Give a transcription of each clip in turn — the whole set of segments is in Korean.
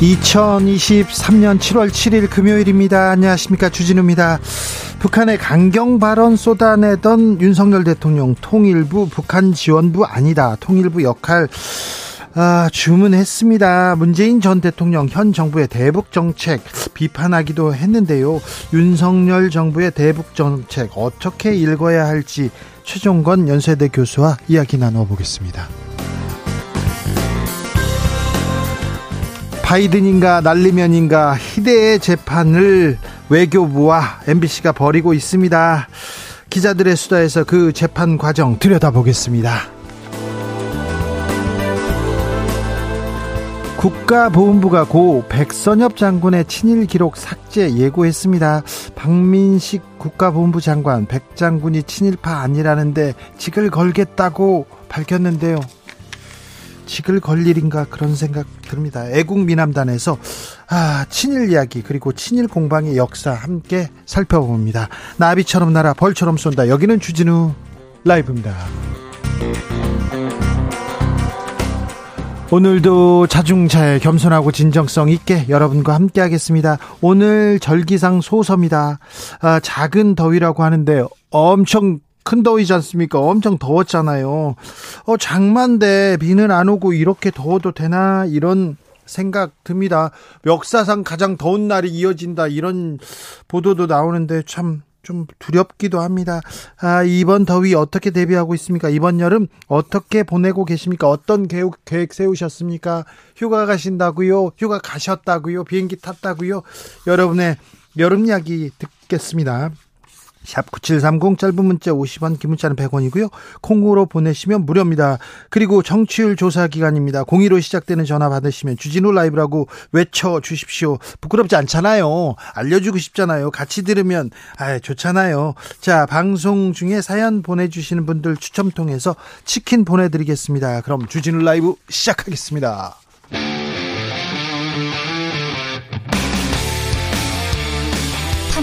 2023년 7월 7일 금요일입니다. 안녕하십니까. 주진우입니다. 북한의 강경 발언 쏟아내던 윤석열 대통령 통일부 북한 지원부 아니다. 통일부 역할 아, 주문했습니다. 문재인 전 대통령 현 정부의 대북 정책 비판하기도 했는데요. 윤석열 정부의 대북 정책 어떻게 읽어야 할지 최종건 연세대 교수와 이야기 나눠보겠습니다. 바이든인가 날리면인가 희대의 재판을 외교부와 MBC가 벌이고 있습니다. 기자들의 수다에서 그 재판 과정 들여다보겠습니다. 국가보훈부가 고 백선엽 장군의 친일 기록 삭제 예고했습니다. 박민식 국가보훈부 장관 백 장군이 친일파 아니라는데 직을 걸겠다고 밝혔는데요. 직을 걸 일인가 그런 생각 듭니다. 애국 미남단에서 아, 친일 이야기 그리고 친일 공방의 역사 함께 살펴봅니다. 나비처럼 날아 벌처럼 쏜다. 여기는 주진우 라이브입니다. 오늘도 자중차에 겸손하고 진정성 있게 여러분과 함께 하겠습니다. 오늘 절기상 소서입니다. 아, 작은 더위라고 하는데 엄청 큰 더위지 않습니까? 엄청 더웠잖아요. 어, 장만데 비는 안 오고 이렇게 더워도 되나? 이런 생각 듭니다. 역사상 가장 더운 날이 이어진다. 이런 보도도 나오는데 참 좀 두렵기도 합니다. 아, 이번 더위 어떻게 대비하고 있습니까? 이번 여름 어떻게 보내고 계십니까? 어떤 계획, 계획 세우셨습니까? 휴가 가신다고요? 휴가 가셨다고요? 비행기 탔다고요? 여러분의 여름 이야기 듣겠습니다. 샵 9730 짧은 문자 50원 긴 문자는 100원이고요. 콩으로 보내시면 무료입니다. 그리고 정치율 조사 기간입니다. 02로 시작되는 전화 받으시면 주진우 라이브라고 외쳐 주십시오. 부끄럽지 않잖아요. 알려주고 싶잖아요. 같이 들으면 아 좋잖아요. 자 방송 중에 사연 보내주시는 분들 추첨 통해서 치킨 보내드리겠습니다. 그럼 주진우 라이브 시작하겠습니다.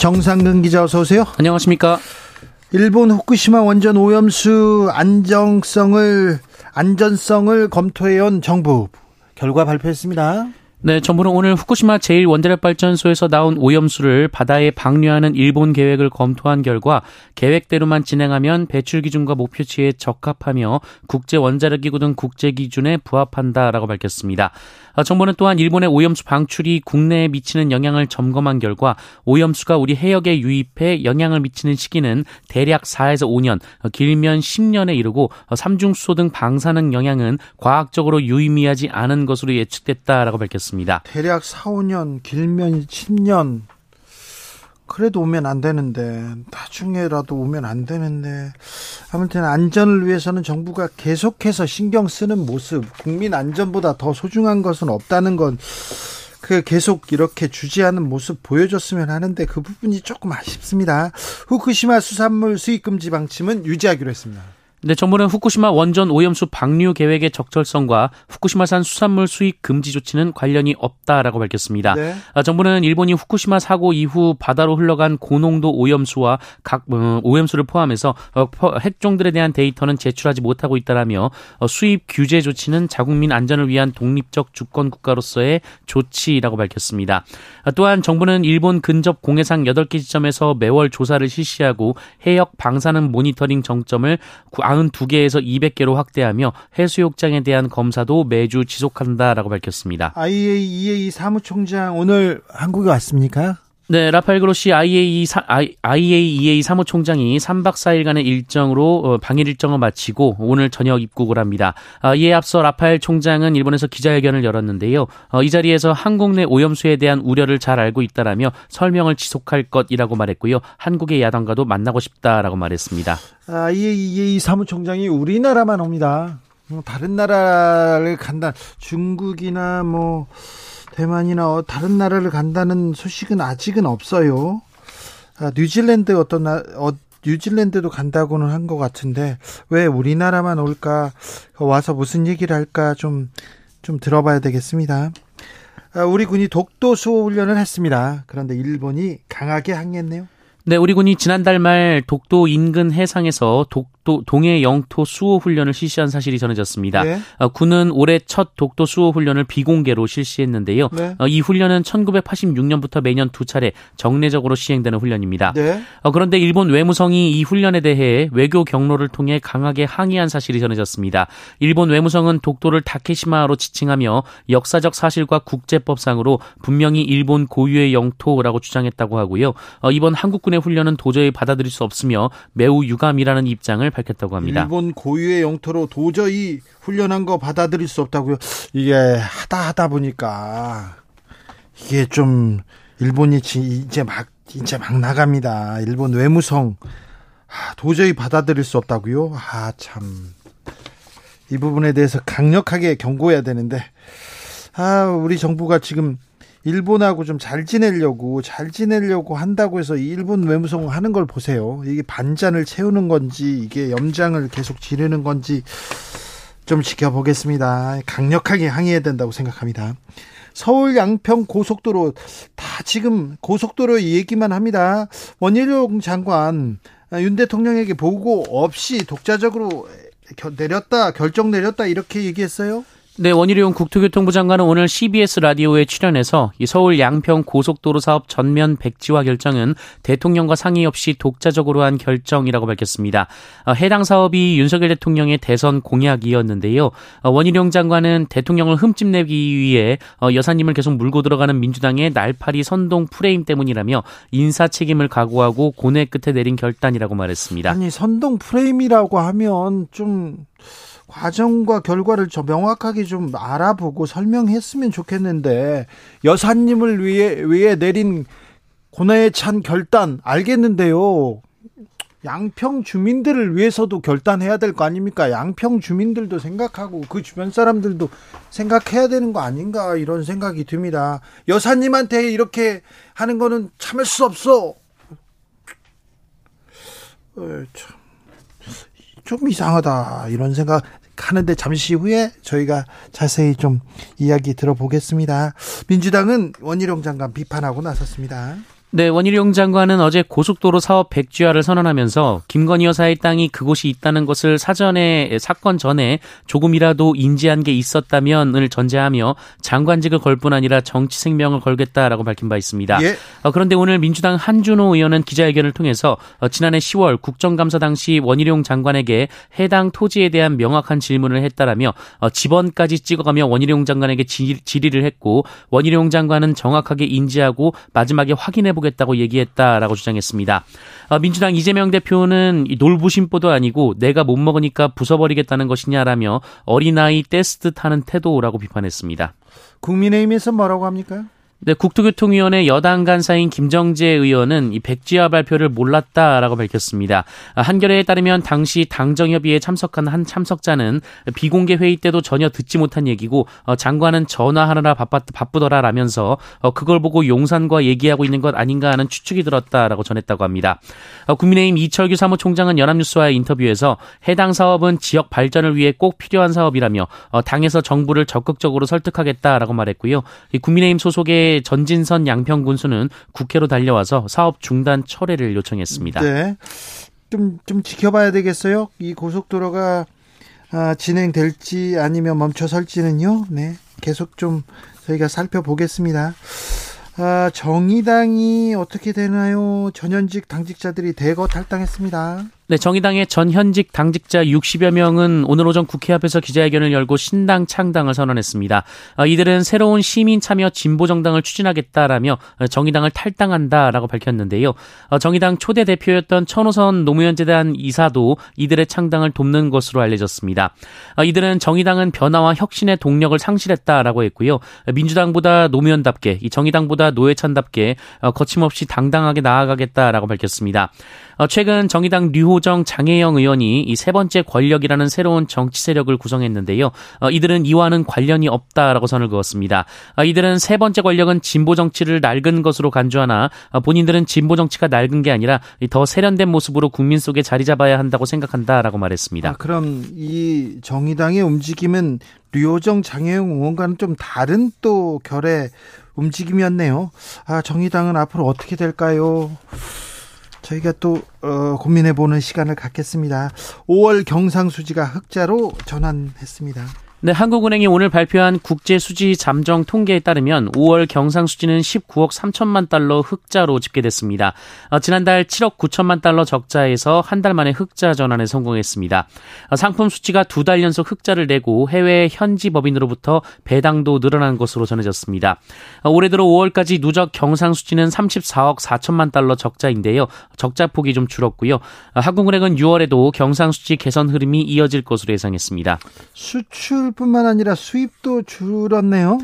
정상근 기자 어서 오세요. 안녕하십니까? 일본 후쿠시마 원전 오염수 안정성을 안전성을 검토해온 정부 결과 발표했습니다. 네, 정부는 오늘 후쿠시마 제1원자력발전소에서 나온 오염수를 바다에 방류하는 일본 계획을 검토한 결과 계획대로만 진행하면 배출 기준과 목표치에 적합하며 국제 원자력기구 등 국제 기준에 부합한다라고 밝혔습니다. 아, 정부는 또한 일본의 오염수 방출이 국내에 미치는 영향을 점검한 결과 오염수가 우리 해역에 유입해 영향을 미치는 시기는 대략 4에서 5년, 어, 길면 10년에 이르고 어, 삼중수소 등 방사능 영향은 과학적으로 유의미하지 않은 것으로 예측됐다라고 밝혔습니다. 대략 4, 5년, 길면 10년. 그래도 오면 안 되는데 나중에라도 오면 안 되는데 아무튼 안전을 위해서는 정부가 계속해서 신경 쓰는 모습 국민 안전보다 더 소중한 것은 없다는 건 그 계속 이렇게 주지하는 모습 보여줬으면 하는데 그 부분이 조금 아쉽습니다. 후쿠시마 수산물 수입 금지 방침은 유지하기로 했습니다. 네, 정부는 후쿠시마 원전 오염수 방류 계획의 적절성과 후쿠시마산 수산물 수입 금지 조치는 관련이 없다라고 밝혔습니다. 네. 아, 정부는 일본이 후쿠시마 사고 이후 바다로 흘러간 고농도 오염수와 각 어, 오염수를 포함해서 어, 핵종들에 대한 데이터는 제출하지 못하고 있다라며 어, 수입 규제 조치는 자국민 안전을 위한 독립적 주권 국가로서의 조치라고 밝혔습니다. 아, 또한 정부는 일본 근접 공해상 8개 지점에서 매월 조사를 실시하고 해역 방사능 모니터링 정점을 92개에서 200개로 확대하며 해수욕장에 대한 검사도 매주 지속한다라고 밝혔습니다. IAEA 사무총장 오늘 한국에 왔습니까? 네, 라파엘 그로시 IAEA, 사, IAEA 사무총장이 3박 4일간의 일정으로 어, 방일 일정을 마치고 오늘 저녁 입국을 합니다. 아, 이에 앞서 라파엘 총장은 일본에서 기자회견을 열었는데요. 어, 이 자리에서 한국 내 오염수에 대한 우려를 잘 알고 있다라며 설명을 지속할 것이라고 말했고요. 한국의 야당과도 만나고 싶다라고 말했습니다. IAEA 사무총장이 우리나라만 옵니다. 뭐 다른 나라를 간다. 중국이나 뭐 대만이나 다른 나라를 간다는 소식은 아직은 없어요. 아, 뉴질랜드 어떤 나, 어, 뉴질랜드도 간다고는 한 것 같은데 왜 우리나라만 올까 와서 무슨 얘기를 할까 좀좀 들어봐야 되겠습니다. 아, 우리 군이 독도 수호 훈련을 했습니다. 그런데 일본이 강하게 항의했네요. 네, 우리 군이 지난달 말 독도 인근 해상에서 독도 동해 영토 수호 훈련을 실시한 사실이 전해졌습니다. 네. 어, 군은 올해 첫 독도 수호 훈련을 비공개로 실시했는데요. 네. 어, 이 훈련은 1986년부터 매년 두 차례 정례적으로 시행되는 훈련입니다. 네. 어, 그런데 일본 외무성이 이 훈련에 대해 외교 경로를 통해 강하게 항의한 사실이 전해졌습니다. 일본 외무성은 독도를 다케시마로 지칭하며 역사적 사실과 국제법상으로 분명히 일본 고유의 영토라고 주장했다고 하고요. 어, 이번 한국 군 일본의 훈련은 도저히 받아들일 수 없으며 매우 유감이라는 입장을 밝혔다고 합니다. 일본 고유의 영토로 도저히 훈련한 거 받아들일 수 없다고요. 이게 하다 하다 보니까 이게 좀 일본이 이제 막 이제 막 나갑니다. 일본 외무성 아, 도저히 받아들일 수 없다고요. 아 참. 이 부분에 대해서 강력하게 경고해야 되는데 아 우리 정부가 지금 일본하고 좀 잘 지내려고 잘 지내려고 한다고 해서 일본 외무성 하는 걸 보세요. 이게 반잔을 채우는 건지 이게 염장을 계속 지르는 건지 좀 지켜보겠습니다. 강력하게 항의해야 된다고 생각합니다. 서울 양평 고속도로 다 지금 고속도로 얘기만 합니다. 원희룡 장관 윤 대통령에게 보고 없이 독자적으로 내렸다 결정 내렸다 이렇게 얘기했어요. 네, 원희룡 국토교통부 장관은 오늘 CBS 라디오에 출연해서 이 서울 양평 고속도로 사업 전면 백지화 결정은 대통령과 상의 없이 독자적으로 한 결정이라고 밝혔습니다. 어, 해당 사업이 윤석열 대통령의 대선 공약이었는데요. 어, 원희룡 장관은 대통령을 흠집내기 위해 어, 여사님을 계속 물고 들어가는 민주당의 날파리 선동 프레임 때문이라며 인사 책임을 각오하고 고뇌 끝에 내린 결단이라고 말했습니다. 아니 선동 프레임이라고 하면 좀 과정과 결과를 좀 명확하게 좀 알아보고 설명했으면 좋겠는데 여사님을 위해 위해 내린 고뇌에 찬 결단 알겠는데요. 양평 주민들을 위해서도 결단해야 될 거 아닙니까? 양평 주민들도 생각하고 그 주변 사람들도 생각해야 되는 거 아닌가 이런 생각이 듭니다. 여사님한테 이렇게 하는 거는 참을 수 없어. 어, 참. 좀 이상하다 이런 생각 하는데 잠시 후에 저희가 자세히 좀 이야기 들어보겠습니다. 민주당은 원희룡 장관 비판하고 나섰습니다. 네, 원희룡 장관은 어제 고속도로 사업 백지화를 선언하면서 김건희 여사의 땅이 그곳이 있다는 것을 사전에 사건 전에 조금이라도 인지한 게 있었다면을 전제하며 장관직을 걸 뿐 아니라 정치 생명을 걸겠다라고 밝힌 바 있습니다. 예. 어, 그런데 오늘 민주당 한준호 의원은 기자회견을 통해서 어, 지난해 10월 국정감사 당시 원희룡 장관에게 해당 토지에 대한 명확한 질문을 했다라며 어, 집원까지 찍어가며 원희룡 장관에게 질의를 했고 원희룡 장관은 정확하게 인지하고 마지막에 확인해 보 겠다고 얘기했다라고 주장했습니다. 어, 민주당 이재명 대표는 놀부심보도 아니고 내가 못 먹으니까 부숴버리겠다는 것이냐라며 어린아이 떼스 듯하는 태도라고 비판했습니다. 국민의힘에서 뭐라고 합니까? 네, 국토교통위원회 여당 간사인 김정재 의원은 이 백지화 발표를 몰랐다라고 밝혔습니다. 한겨레에 따르면 당시 당정협의에 참석한 한 참석자는 비공개 회의 때도 전혀 듣지 못한 얘기고 어, 장관은 전화하느라 바빴, 바쁘더라라면서 어, 그걸 보고 용산과 얘기하고 있는 것 아닌가 하는 추측이 들었다라고 전했다고 합니다. 어, 국민의힘 이철규 사무총장은 연합뉴스와의 인터뷰에서 해당 사업은 지역 발전을 위해 꼭 필요한 사업이라며 당에서 정부를 적극적으로 설득하겠다라고 말했고요. 국민의힘 소속의 전진선 양평 군수는 국회로 달려와서 사업 중단 철회를 요청했습니다. 네. 좀, 좀 지켜봐야 되겠어요. 이 고속도로가 아, 진행될지 아니면 멈춰설지는요. 네. 계속 좀 저희가 살펴보겠습니다. 아, 정의당이 어떻게 되나요? 전현직 당직자들이 대거 탈당했습니다. 네, 정의당의 전현직 당직자 60여 명은 오늘 오전 국회 앞에서 기자회견을 열고 신당 창당을 선언했습니다. 어, 이들은 새로운 시민 참여 진보 정당을 추진하겠다라며 정의당을 탈당한다라고 밝혔는데요. 어, 정의당 초대 대표였던 천호선 노무현 재단 이사도 이들의 창당을 돕는 것으로 알려졌습니다. 어, 이들은 정의당은 변화와 혁신의 동력을 상실했다라고 했고요. 민주당보다 노무현답게, 이 정의당보다 노회찬답게 거침없이 당당하게 나아가겠다라고 밝혔습니다. 최근 정의당 류호 조정 장혜영 의원이 이 세 번째 권력이라는 새로운 정치 세력을 구성했는데요. 어, 이들은 이와는 관련이 없다라고 선을 그었습니다. 어, 이들은 세 번째 권력은 진보 정치를 낡은 것으로 간주하나 어, 본인들은 진보 정치가 낡은 게 아니라 더 세련된 모습으로 국민 속에 자리 잡아야 한다고 생각한다라고 말했습니다. 아, 그럼 이 정의당의 움직임은 류호정 장혜영 의원과는 좀 다른 또 결의 움직임이었네요. 아, 정의당은 앞으로 어떻게 될까요? 저희가 또 어, 고민해보는 시간을 갖겠습니다. 5월 경상수지가 흑자로 전환했습니다. 네, 한국은행이 오늘 발표한 국제 수지 잠정 통계에 따르면 5월 경상 수지는 19억 3천만 달러 흑자로 집계됐습니다. 어, 지난달 7억 9천만 달러 적자에서 한 달 만에 흑자 전환에 성공했습니다. 어, 상품 수치가 두 달 연속 흑자를 내고 해외 현지 법인으로부터 배당도 늘어난 것으로 전해졌습니다. 어, 올해 들어 5월까지 누적 경상 수지는 34억 4천만 달러 적자인데요. 적자 폭이 좀 줄었고요. 어, 한국은행은 6월에도 경상 수지 개선 흐름이 이어질 것으로 예상했습니다. 수출 수출뿐만 아니라 수입도 줄었네요.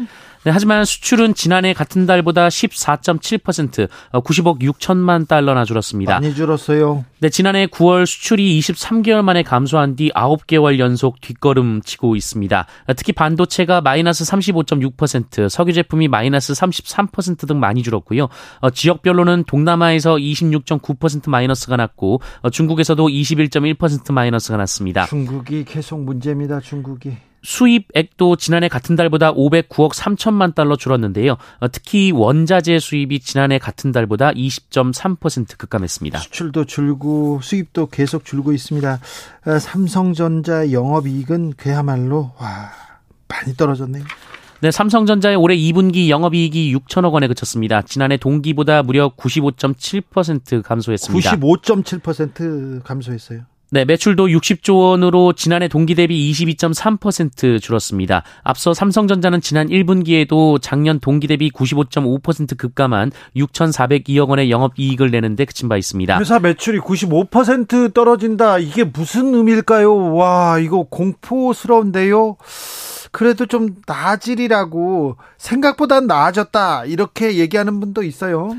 네, 하지만 수출은 지난해 같은 달보다 14.7% 90억 어, 6천만 달러나 줄었습니다. 많이 줄었어요. 네, 지난해 9월 수출이 23개월 만에 감소한 뒤 9개월 연속 뒷걸음 치고 있습니다. 특히 반도체가 마이너스 35.6%, 석유 제품이 마이너스 33%등 많이 줄었고요. 어, 지역별로는 동남아에서 26.9% 마이너스가 났고 어, 중국에서도 21.1% 마이너스가 났습니다. 중국이 계속 문제입니다. 중국이. 수입액도 지난해 같은 달보다 509억 3천만 달러 줄었는데요. 어, 특히 원자재 수입이 지난해 같은 달보다 20.3% 급감했습니다. 수출도 줄고 수입도 계속 줄고 있습니다. 어, 삼성전자 영업이익은 그야말로 와 많이 떨어졌네요. 네, 삼성전자의 올해 2분기 영업이익이 6천억 원에 그쳤습니다. 지난해 동기보다 무려 95.7% 감소했습니다. 95.7% 감소했어요. 네, 매출도 60조 원으로 지난해 동기 대비 22.3% 줄었습니다. 앞서 삼성전자는 지난 1분기에도 작년 동기 대비 95.5% 급감한 6,402억 원의 영업 이익을 내는데 그친 바 있습니다. 회사 매출이 95% 떨어진다. 이게 무슨 의미일까요? 와, 이거 공포스러운데요. 그래도 좀 나아지리라고 생각보다 나아졌다. 이렇게 얘기하는 분도 있어요.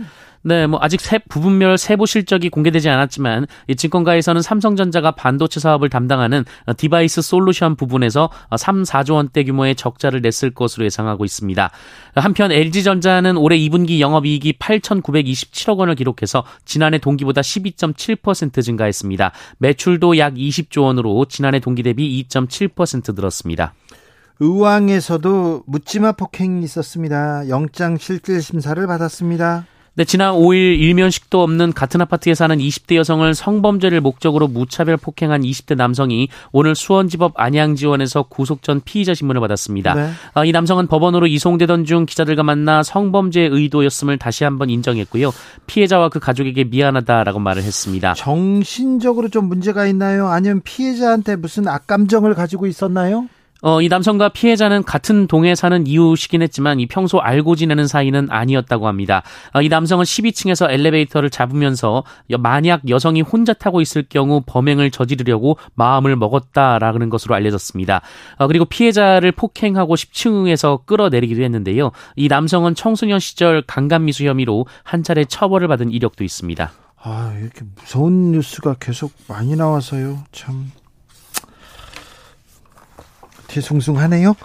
네, 뭐 아직 세, 부분별 세부 실적이 공개되지 않았지만 이 증권가에서는 삼성전자가 반도체 사업을 담당하는 디바이스 솔루션 부분에서 3, 4조 원대 규모의 적자를 냈을 것으로 예상하고 있습니다. 한편 LG전자는 올해 2분기 영업이익이 8,927억 원을 기록해서 지난해 동기보다 12.7% 증가했습니다. 매출도 약 20조 원으로 지난해 동기 대비 2.7% 늘었습니다. 의왕에서도 묻지마 폭행이 있었습니다. 영장 실질 심사를 받았습니다. 네, 지난 5일 일면식도 없는 같은 아파트에 사는 20대 여성을 성범죄를 목적으로 무차별 폭행한 20대 남성이 오늘 수원지법 안양지원에서 구속 전 피의자 신문을 받았습니다. 네. 아, 이 남성은 법원으로 이송되던 중 기자들과 만나 성범죄 의도였음을 다시 한번 인정했고요. 피해자와 그 가족에게 미안하다라고 말을 했습니다. 정신적으로 좀 문제가 있나요? 아니면 피해자한테 무슨 악감정을 가지고 있었나요? 어, 이 남성과 피해자는 같은 동에 사는 이웃이긴 했지만 이 평소 알고 지내는 사이는 아니었다고 합니다. 어, 이 남성은 12층에서 엘리베이터를 잡으면서 만약 여성이 혼자 타고 있을 경우 범행을 저지르려고 마음을 먹었다라는 것으로 알려졌습니다. 어, 그리고 피해자를 폭행하고 10층에서 끌어내리기도 했는데요. 이 남성은 청소년 시절 강간미수 혐의로 한 차례 처벌을 받은 이력도 있습니다. 아, 이렇게 무서운 뉴스가 계속 많이 나와서요. 참 뒤숭숭하네요.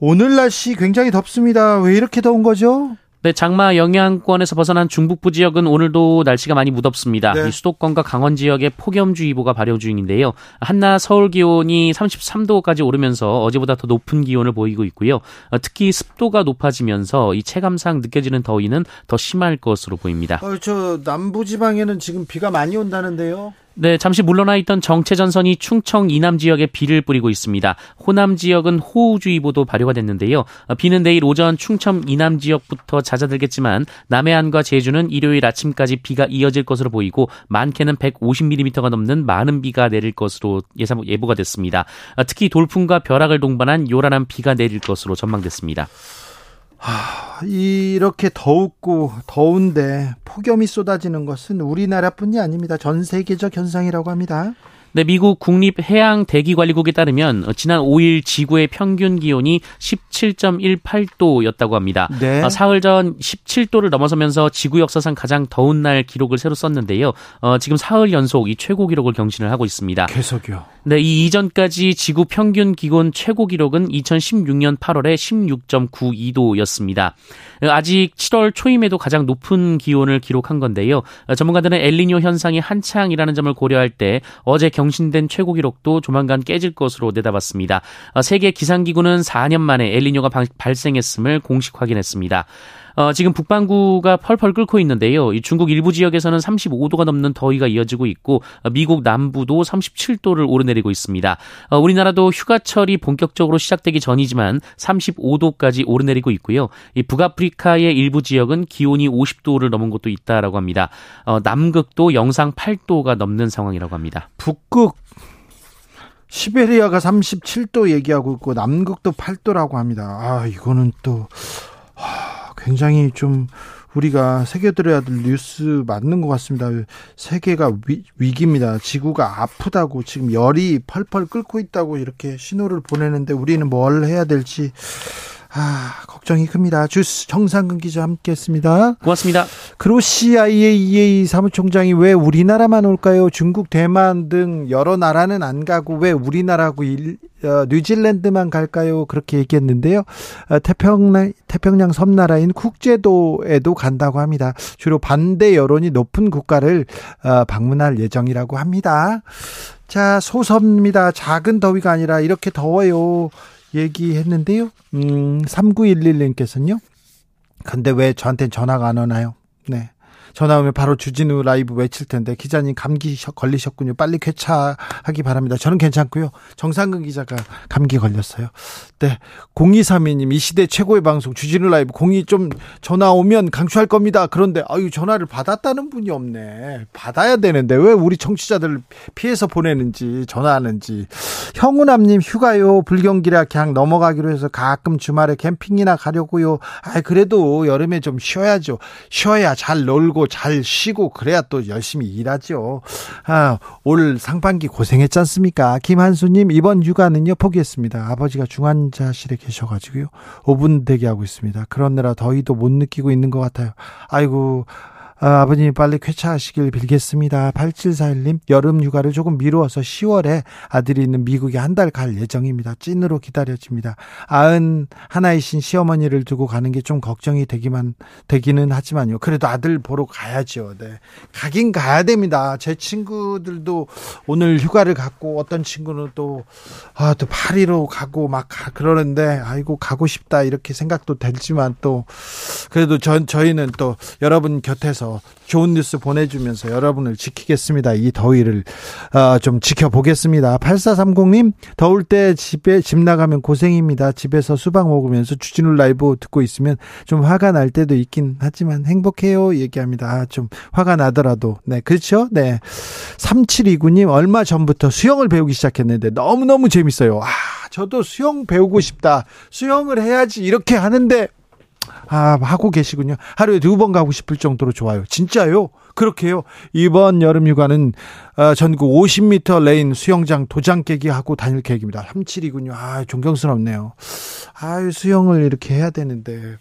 오늘 날씨 굉장히 덥습니다. 왜 이렇게 더운 거죠? 네, 장마 영향권에서 벗어난 중북부 지역은 오늘도 날씨가 많이 무덥습니다. 네. 수도권과 강원 지역에 폭염주의보가 발효 중인데요. 한낮 서울 기온이 33도까지 오르면서 어제보다 더 높은 기온을 보이고 있고요. 어, 특히 습도가 높아지면서 이 체감상 느껴지는 더위는 더 심할 것으로 보입니다. 어, 저 남부 지방에는 지금 비가 많이 온다는데요. 네, 잠시 물러나 있던 정체 전선이 충청 이남 지역에 비를 뿌리고 있습니다. 호남 지역은 호우주의보도 발효가 됐는데요. 비는 내일 오전 충청 이남 지역부터 잦아들겠지만 남해안과 제주는 일요일 아침까지 비가 이어질 것으로 보이고 많게는 150mm가 넘는 많은 비가 내릴 것으로 예상 예보가 됐습니다. 특히 돌풍과 벼락을 동반한 요란한 비가 내릴 것으로 전망됐습니다. 하, 이렇게 더웠고 더운데 폭염이 쏟아지는 것은 우리나라뿐이 아닙니다. 전 세계적 현상이라고 합니다. 네, 미국 국립해양대기관리국에 따르면 지난 5일 지구의 평균 기온이 17.18도였다고 합니다. 네. 어, 사흘 전 17도를 넘어서면서 지구 역사상 가장 더운 날 기록을 새로 썼는데요. 어, 지금 사흘 연속 이 최고 기록을 경신을 하고 있습니다. 계속요. 네, 이 이전까지 지구 평균 기온 최고 기록은 2016년 8월에 16.92도였습니다. 아직 7월 초임에도 가장 높은 기온을 기록한 건데요. 전문가들은 엘리뇨 현상이 한창이라는 점을 고려할 때 어제 경신된 최고 기록도 조만간 깨질 것으로 내다봤습니다. 세계 기상기구는 4년 만에 엘리뇨가 발생했음을 공식 확인했습니다. 어, 지금 북반구가 펄펄 끓고 있는데요. 이 중국 일부 지역에서는 35도가 넘는 더위가 이어지고 있고 어, 미국 남부도 37도를 오르내리고 있습니다. 어, 우리나라도 휴가철이 본격적으로 시작되기 전이지만 35도까지 오르내리고 있고요. 이 북아프리카의 일부 지역은 기온이 50도를 넘은 곳도 있다라고 합니다. 어, 남극도 영상 8도가 넘는 상황이라고 합니다. 북극 시베리아가 37도 얘기하고 있고 남극도 8도라고 합니다. 아, 이거는 또 굉장히 좀 우리가 새겨들어야 될 뉴스 맞는 것 같습니다. 세계가 위, 위기입니다. 지구가 아프다고 지금 열이 펄펄 끓고 있다고 이렇게 신호를 보내는데 우리는 뭘 해야 될지 아, 걱정이 큽니다. 주스 정상근 기자 함께 했습니다. 고맙습니다. 그로시 IAEA 사무총장이 왜 우리나라만 올까요? 중국, 대만 등 여러 나라는 안 가고 왜 우리나라하고 일, 어, 뉴질랜드만 갈까요? 그렇게 얘기했는데요. 어, 태평양 태평양 섬나라인 국제도에도 간다고 합니다. 주로 반대 여론이 높은 국가를 어, 방문할 예정이라고 합니다. 자, 소섭입니다. 작은 더위가 아니라 이렇게 더워요. 얘기했는데요. 음, 3911님께서는요. 근데 왜 저한테 전화가 안 오나요? 네. 전화 오면 바로 주진우 라이브 외칠 텐데 기자님 감기 걸리셨군요. 빨리 쾌차하기 바랍니다. 저는 괜찮고요. 정상근 기자가 감기 걸렸어요. 네. 0232님 이 시대 최고의 방송 주진우 라이브 공이 좀 전화 오면 강추할 겁니다. 그런데 아유 전화를 받았다는 분이 없네. 받아야 되는데 왜 우리 청취자들 피해서 보내는지 전화하는지. 형우남님 휴가요. 불경기라 그냥 넘어가기로 해서 가끔 주말에 캠핑이나 가려고요. 아 그래도 여름에 좀 쉬어야죠. 쉬어야 잘 놀고 잘 쉬고 그래야 또 열심히 일하죠. 아, 올 상반기 고생했지 않습니까? 김한수님 이번 휴가는요 포기했습니다. 아버지가 중환자실에 계셔가지고요 5분 대기하고 있습니다. 그러느라 더위도 못 느끼고 있는 것 같아요. 아이고 아, 버님 빨리 쾌차하시길 빌겠습니다. 8741님 여름 휴가를 조금 미루어서 10월에 아들이 있는 미국에 한 달 갈 예정입니다. 찐으로 기다려집니다. 아은 하나이신 시어머니를 두고 가는 게 좀 걱정이 되기만 되기는 하지만요. 그래도 아들 보러 가야죠. 네. 가긴 가야 됩니다. 제 친구들도 오늘 휴가를 갖고 어떤 친구는 또 아, 또 파리로 가고 막 가, 그러는데 아이고 가고 싶다 이렇게 생각도 들지만 또 그래도 전 저희는 또 여러분 곁에서 보내주면서 좋은 뉴스 보내주면서 여러분을 지키겠습니다. 이 더위를 어, 좀 지켜보겠습니다. 8430님 더울 때 집에 집 나가면 고생입니다. 집에서 수박 먹으면서 주진우 라이브 듣고 있으면 좀 화가 날 때도 있긴 하지만 행복해요 얘기합니다. 아, 좀 화가 나더라도 네 그렇죠. 네 3729님 얼마 전부터 수영을 배우기 시작했는데 너무 너무 재밌어요. 아 저도 수영 배우고 싶다. 수영을 해야지 이렇게 하는데 아, 하고 계시군요. 하루에 두 번 가고 싶을 정도로 좋아요. 진짜요? 그렇게요. 이번 여름 휴가는 어, 전국 50m 레인 수영장 도장 깨기 하고 다닐 계획입니다. 37이군요. 아, 존경스럽네요. 아, 수영을 이렇게 해야 되는데.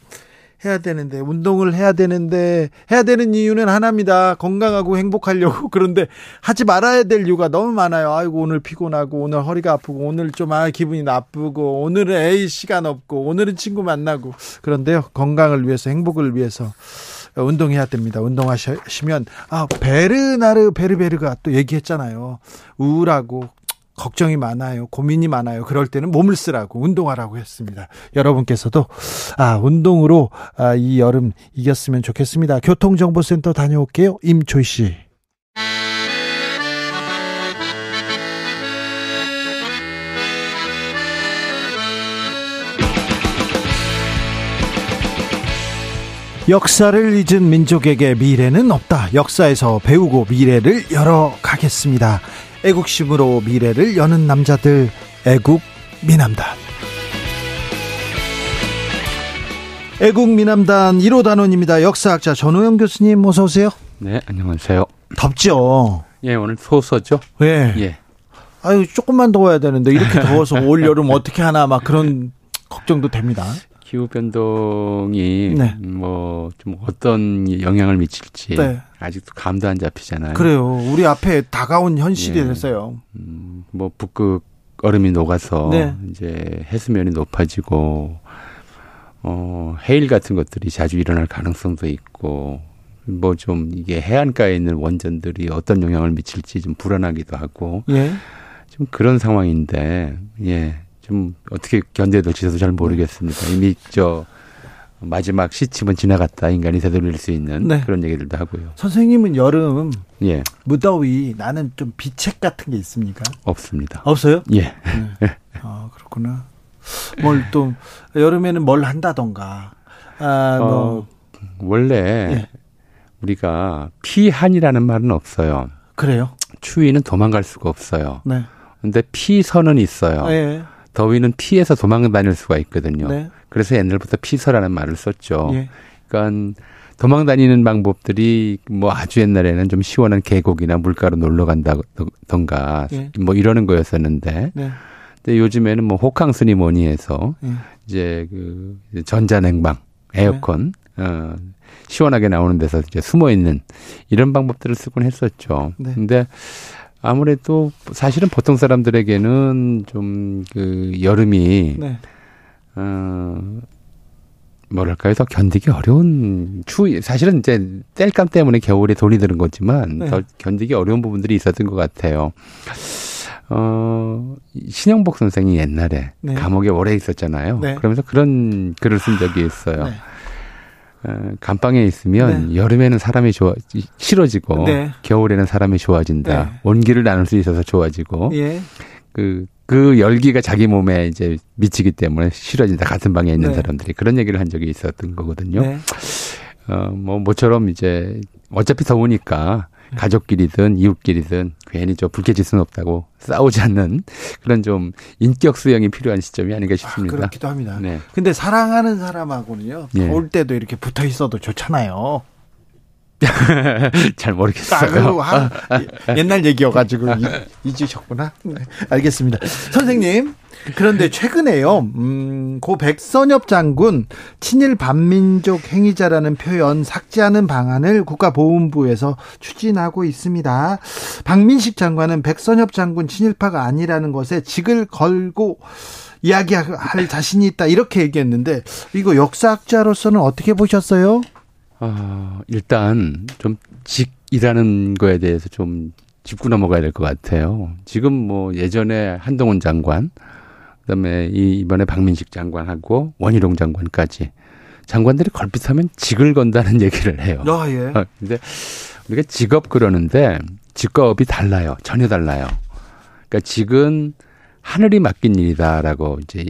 해야 되는데 운동을 해야 되는데 해야 되는 이유는 하나입니다. 건강하고 행복하려고 그런데 하지 말아야 될 이유가 너무 많아요. 아이고 오늘 피곤하고 오늘 허리가 아프고 오늘 좀 아 기분이 나쁘고 오늘은 에이 시간 없고 오늘은 친구 만나고 그런데요 건강을 위해서 행복을 위해서 운동해야 됩니다. 운동하시면 아 베르나르 베르베르가 또 얘기했잖아요. 우울하고 걱정이 많아요. 고민이 많아요. 그럴 때는 몸을 쓰라고 운동하라고 했습니다. 여러분께서도 아, 운동으로 아, 이 여름 이겼으면 좋겠습니다. 교통정보센터 다녀올게요. 임초희 씨. 역사를 잊은 민족에게 미래는 없다. 역사에서 배우고 미래를 열어 가겠습니다. 애국심으로 미래를 여는 남자들 애국 미남단 애국 미남단 1호 단원입니다. 역사학자 전호영 교수님 어서 오세요. 네, 안녕하세요. 덥죠. 예, 오늘 소서죠. 예. 예. 아유 조금만 더워야 되는데 이렇게 더워서 올 여름 어떻게 하나 막 그런 걱정도 됩니다. 기후 변동이 네. 뭐좀 어떤 영향을 미칠지 네. 아직도 감도 안 잡히잖아요. 그래요. 우리 앞에 다가온 현실이 예. 됐어요. 음, 뭐 북극 얼음이 녹아서 네. 이제 해수면이 높아지고 어 해일 같은 것들이 자주 일어날 가능성도 있고 뭐 좀 이게 해안가에 있는 원전들이 어떤 영향을 미칠지 좀 불안하기도 하고 예. 좀 그런 상황인데 예. 좀 어떻게 견뎌야 될지 저도 잘 모르겠습니다. 이미 저 마지막 시침은 지나갔다 인간이 되돌릴 수 있는 네. 그런 얘기들도 하고요. 선생님은 여름 예, 무더위 나는 좀 비책 같은 게 있습니까? 없습니다. 없어요? 예, 네. 아 그렇구나. 뭘 또 여름에는 뭘 한다던가. 아 뭐. 어, 원래 예. 우리가 피한이라는 말은 없어요. 그래요? 추위는 도망갈 수가 없어요. 네. 근데 피선은 있어요. 예. 더위는 피해서 도망 다닐 수가 있거든요. 네. 그래서 옛날부터 피서라는 말을 썼죠. 예. 그러니까 도망 다니는 방법들이 뭐 아주 옛날에는 좀 시원한 계곡이나 물가로 놀러 간다던가 예. 뭐 이러는 거였었는데 네. 근데 요즘에는 뭐 호캉스니 뭐니 해서 예. 이제 그 전자냉방, 에어컨 어 시원하게 나오는 데서 이제 숨어 있는 이런 방법들을 쓰곤 했었죠. 네. 근데 아무래도 사실은 보통 사람들에게는 좀 그 여름이 네. 어, 뭐랄까요, 더 견디기 어려운 추위. 사실은 이제 땔감 때문에 겨울에 돈이 드는 거지만 네. 더 견디기 어려운 부분들이 있었던 것 같아요. 어, 신영복 선생이 옛날에 네. 감옥에 오래 있었잖아요. 네. 그러면서 그런 글을 쓴 적이 있어요. 네. 어, 감방에 있으면 여름에는 사람이 좋아 싫어지고 네. 겨울에는 사람이 좋아진다. 네. 온기를 나눌 수 있어서 좋아지고 예. 그, 그 열기가 자기 몸에 이제 미치기 때문에 싫어진다. 같은 방에 있는 네. 사람들이 그런 얘기를 한 적이 있었던 거거든요. 네. 어, 뭐, 모처럼 이제 어차피 더우니까 네. 가족끼리든 이웃끼리든 괜히 저 불쾌질 수는 없다고 싸우지 않는 그런 좀 인격 수양이 필요한 시점이 아닌가 아, 싶습니다. 그렇기도 합니다. 네. 근데 사랑하는 사람하고는요. 예. 더울 때도 이렇게 붙어 있어도 좋잖아요. 잘 아, 모르겠어요. 그거 한- 옛날 얘기여가지고 이- 잊으셨구나. 네, 알겠습니다. 선생님. 그런데 최근에요, 음, 고 백선엽 장군 친일 반민족 행위자라는 표현 삭제하는 방안을 국가보훈부에서 추진하고 있습니다. 박민식 장관은 백선엽 장군 친일파가 아니라는 것에 직을 걸고 이야기할 자신이 있다 이렇게 얘기했는데 이거 역사학자로서는 어떻게 보셨어요? 어, 일단 좀 직이라는 거에 대해서 좀 짚고 넘어가야 될 것 같아요. 지금 뭐 예전에 한동훈 장관, 그다음에 이 이번에 박민식 장관하고 원희룡 장관까지 장관들이 걸핏하면 직을 건다는 얘기를 해요. 아, 예. 어, 근데 우리가 직업 그러는데 직업이 달라요. 전혀 달라요. 그러니까 직은 하늘이 맡긴 일이다라고 이제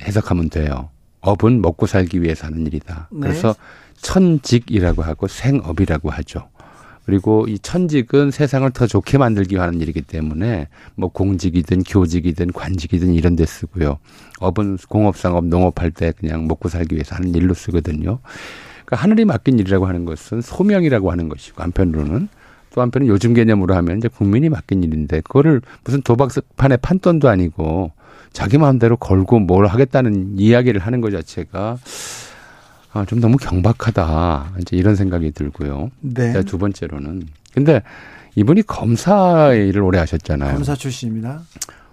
해석하면 돼요. 업은 먹고 살기 위해서 하는 일이다. 네. 그래서 천직이라고 하고 생업이라고 하죠. 그리고 이 천직은 세상을 더 좋게 만들기 위한 일이기 때문에 뭐 공직이든 교직이든 관직이든 이런 데 쓰고요. 업은 공업상업 농업할 때 그냥 먹고 살기 위해서 하는 일로 쓰거든요. 그러니까 하늘이 맡긴 일이라고 하는 것은 소명이라고 하는 것이고 한편으로는 또 한편은 요즘 개념으로 하면 이제 국민이 맡긴 일인데 그거를 무슨 도박판의 판돈도 아니고 자기 마음대로 걸고 뭘 하겠다는 이야기를 하는 것 자체가 아, 좀 너무 경박하다. 이제 이런 생각이 들고요. 네. 자, 두 번째로는 근데 이분이 검사 일을 오래 하셨잖아요. 검사 출신입니다.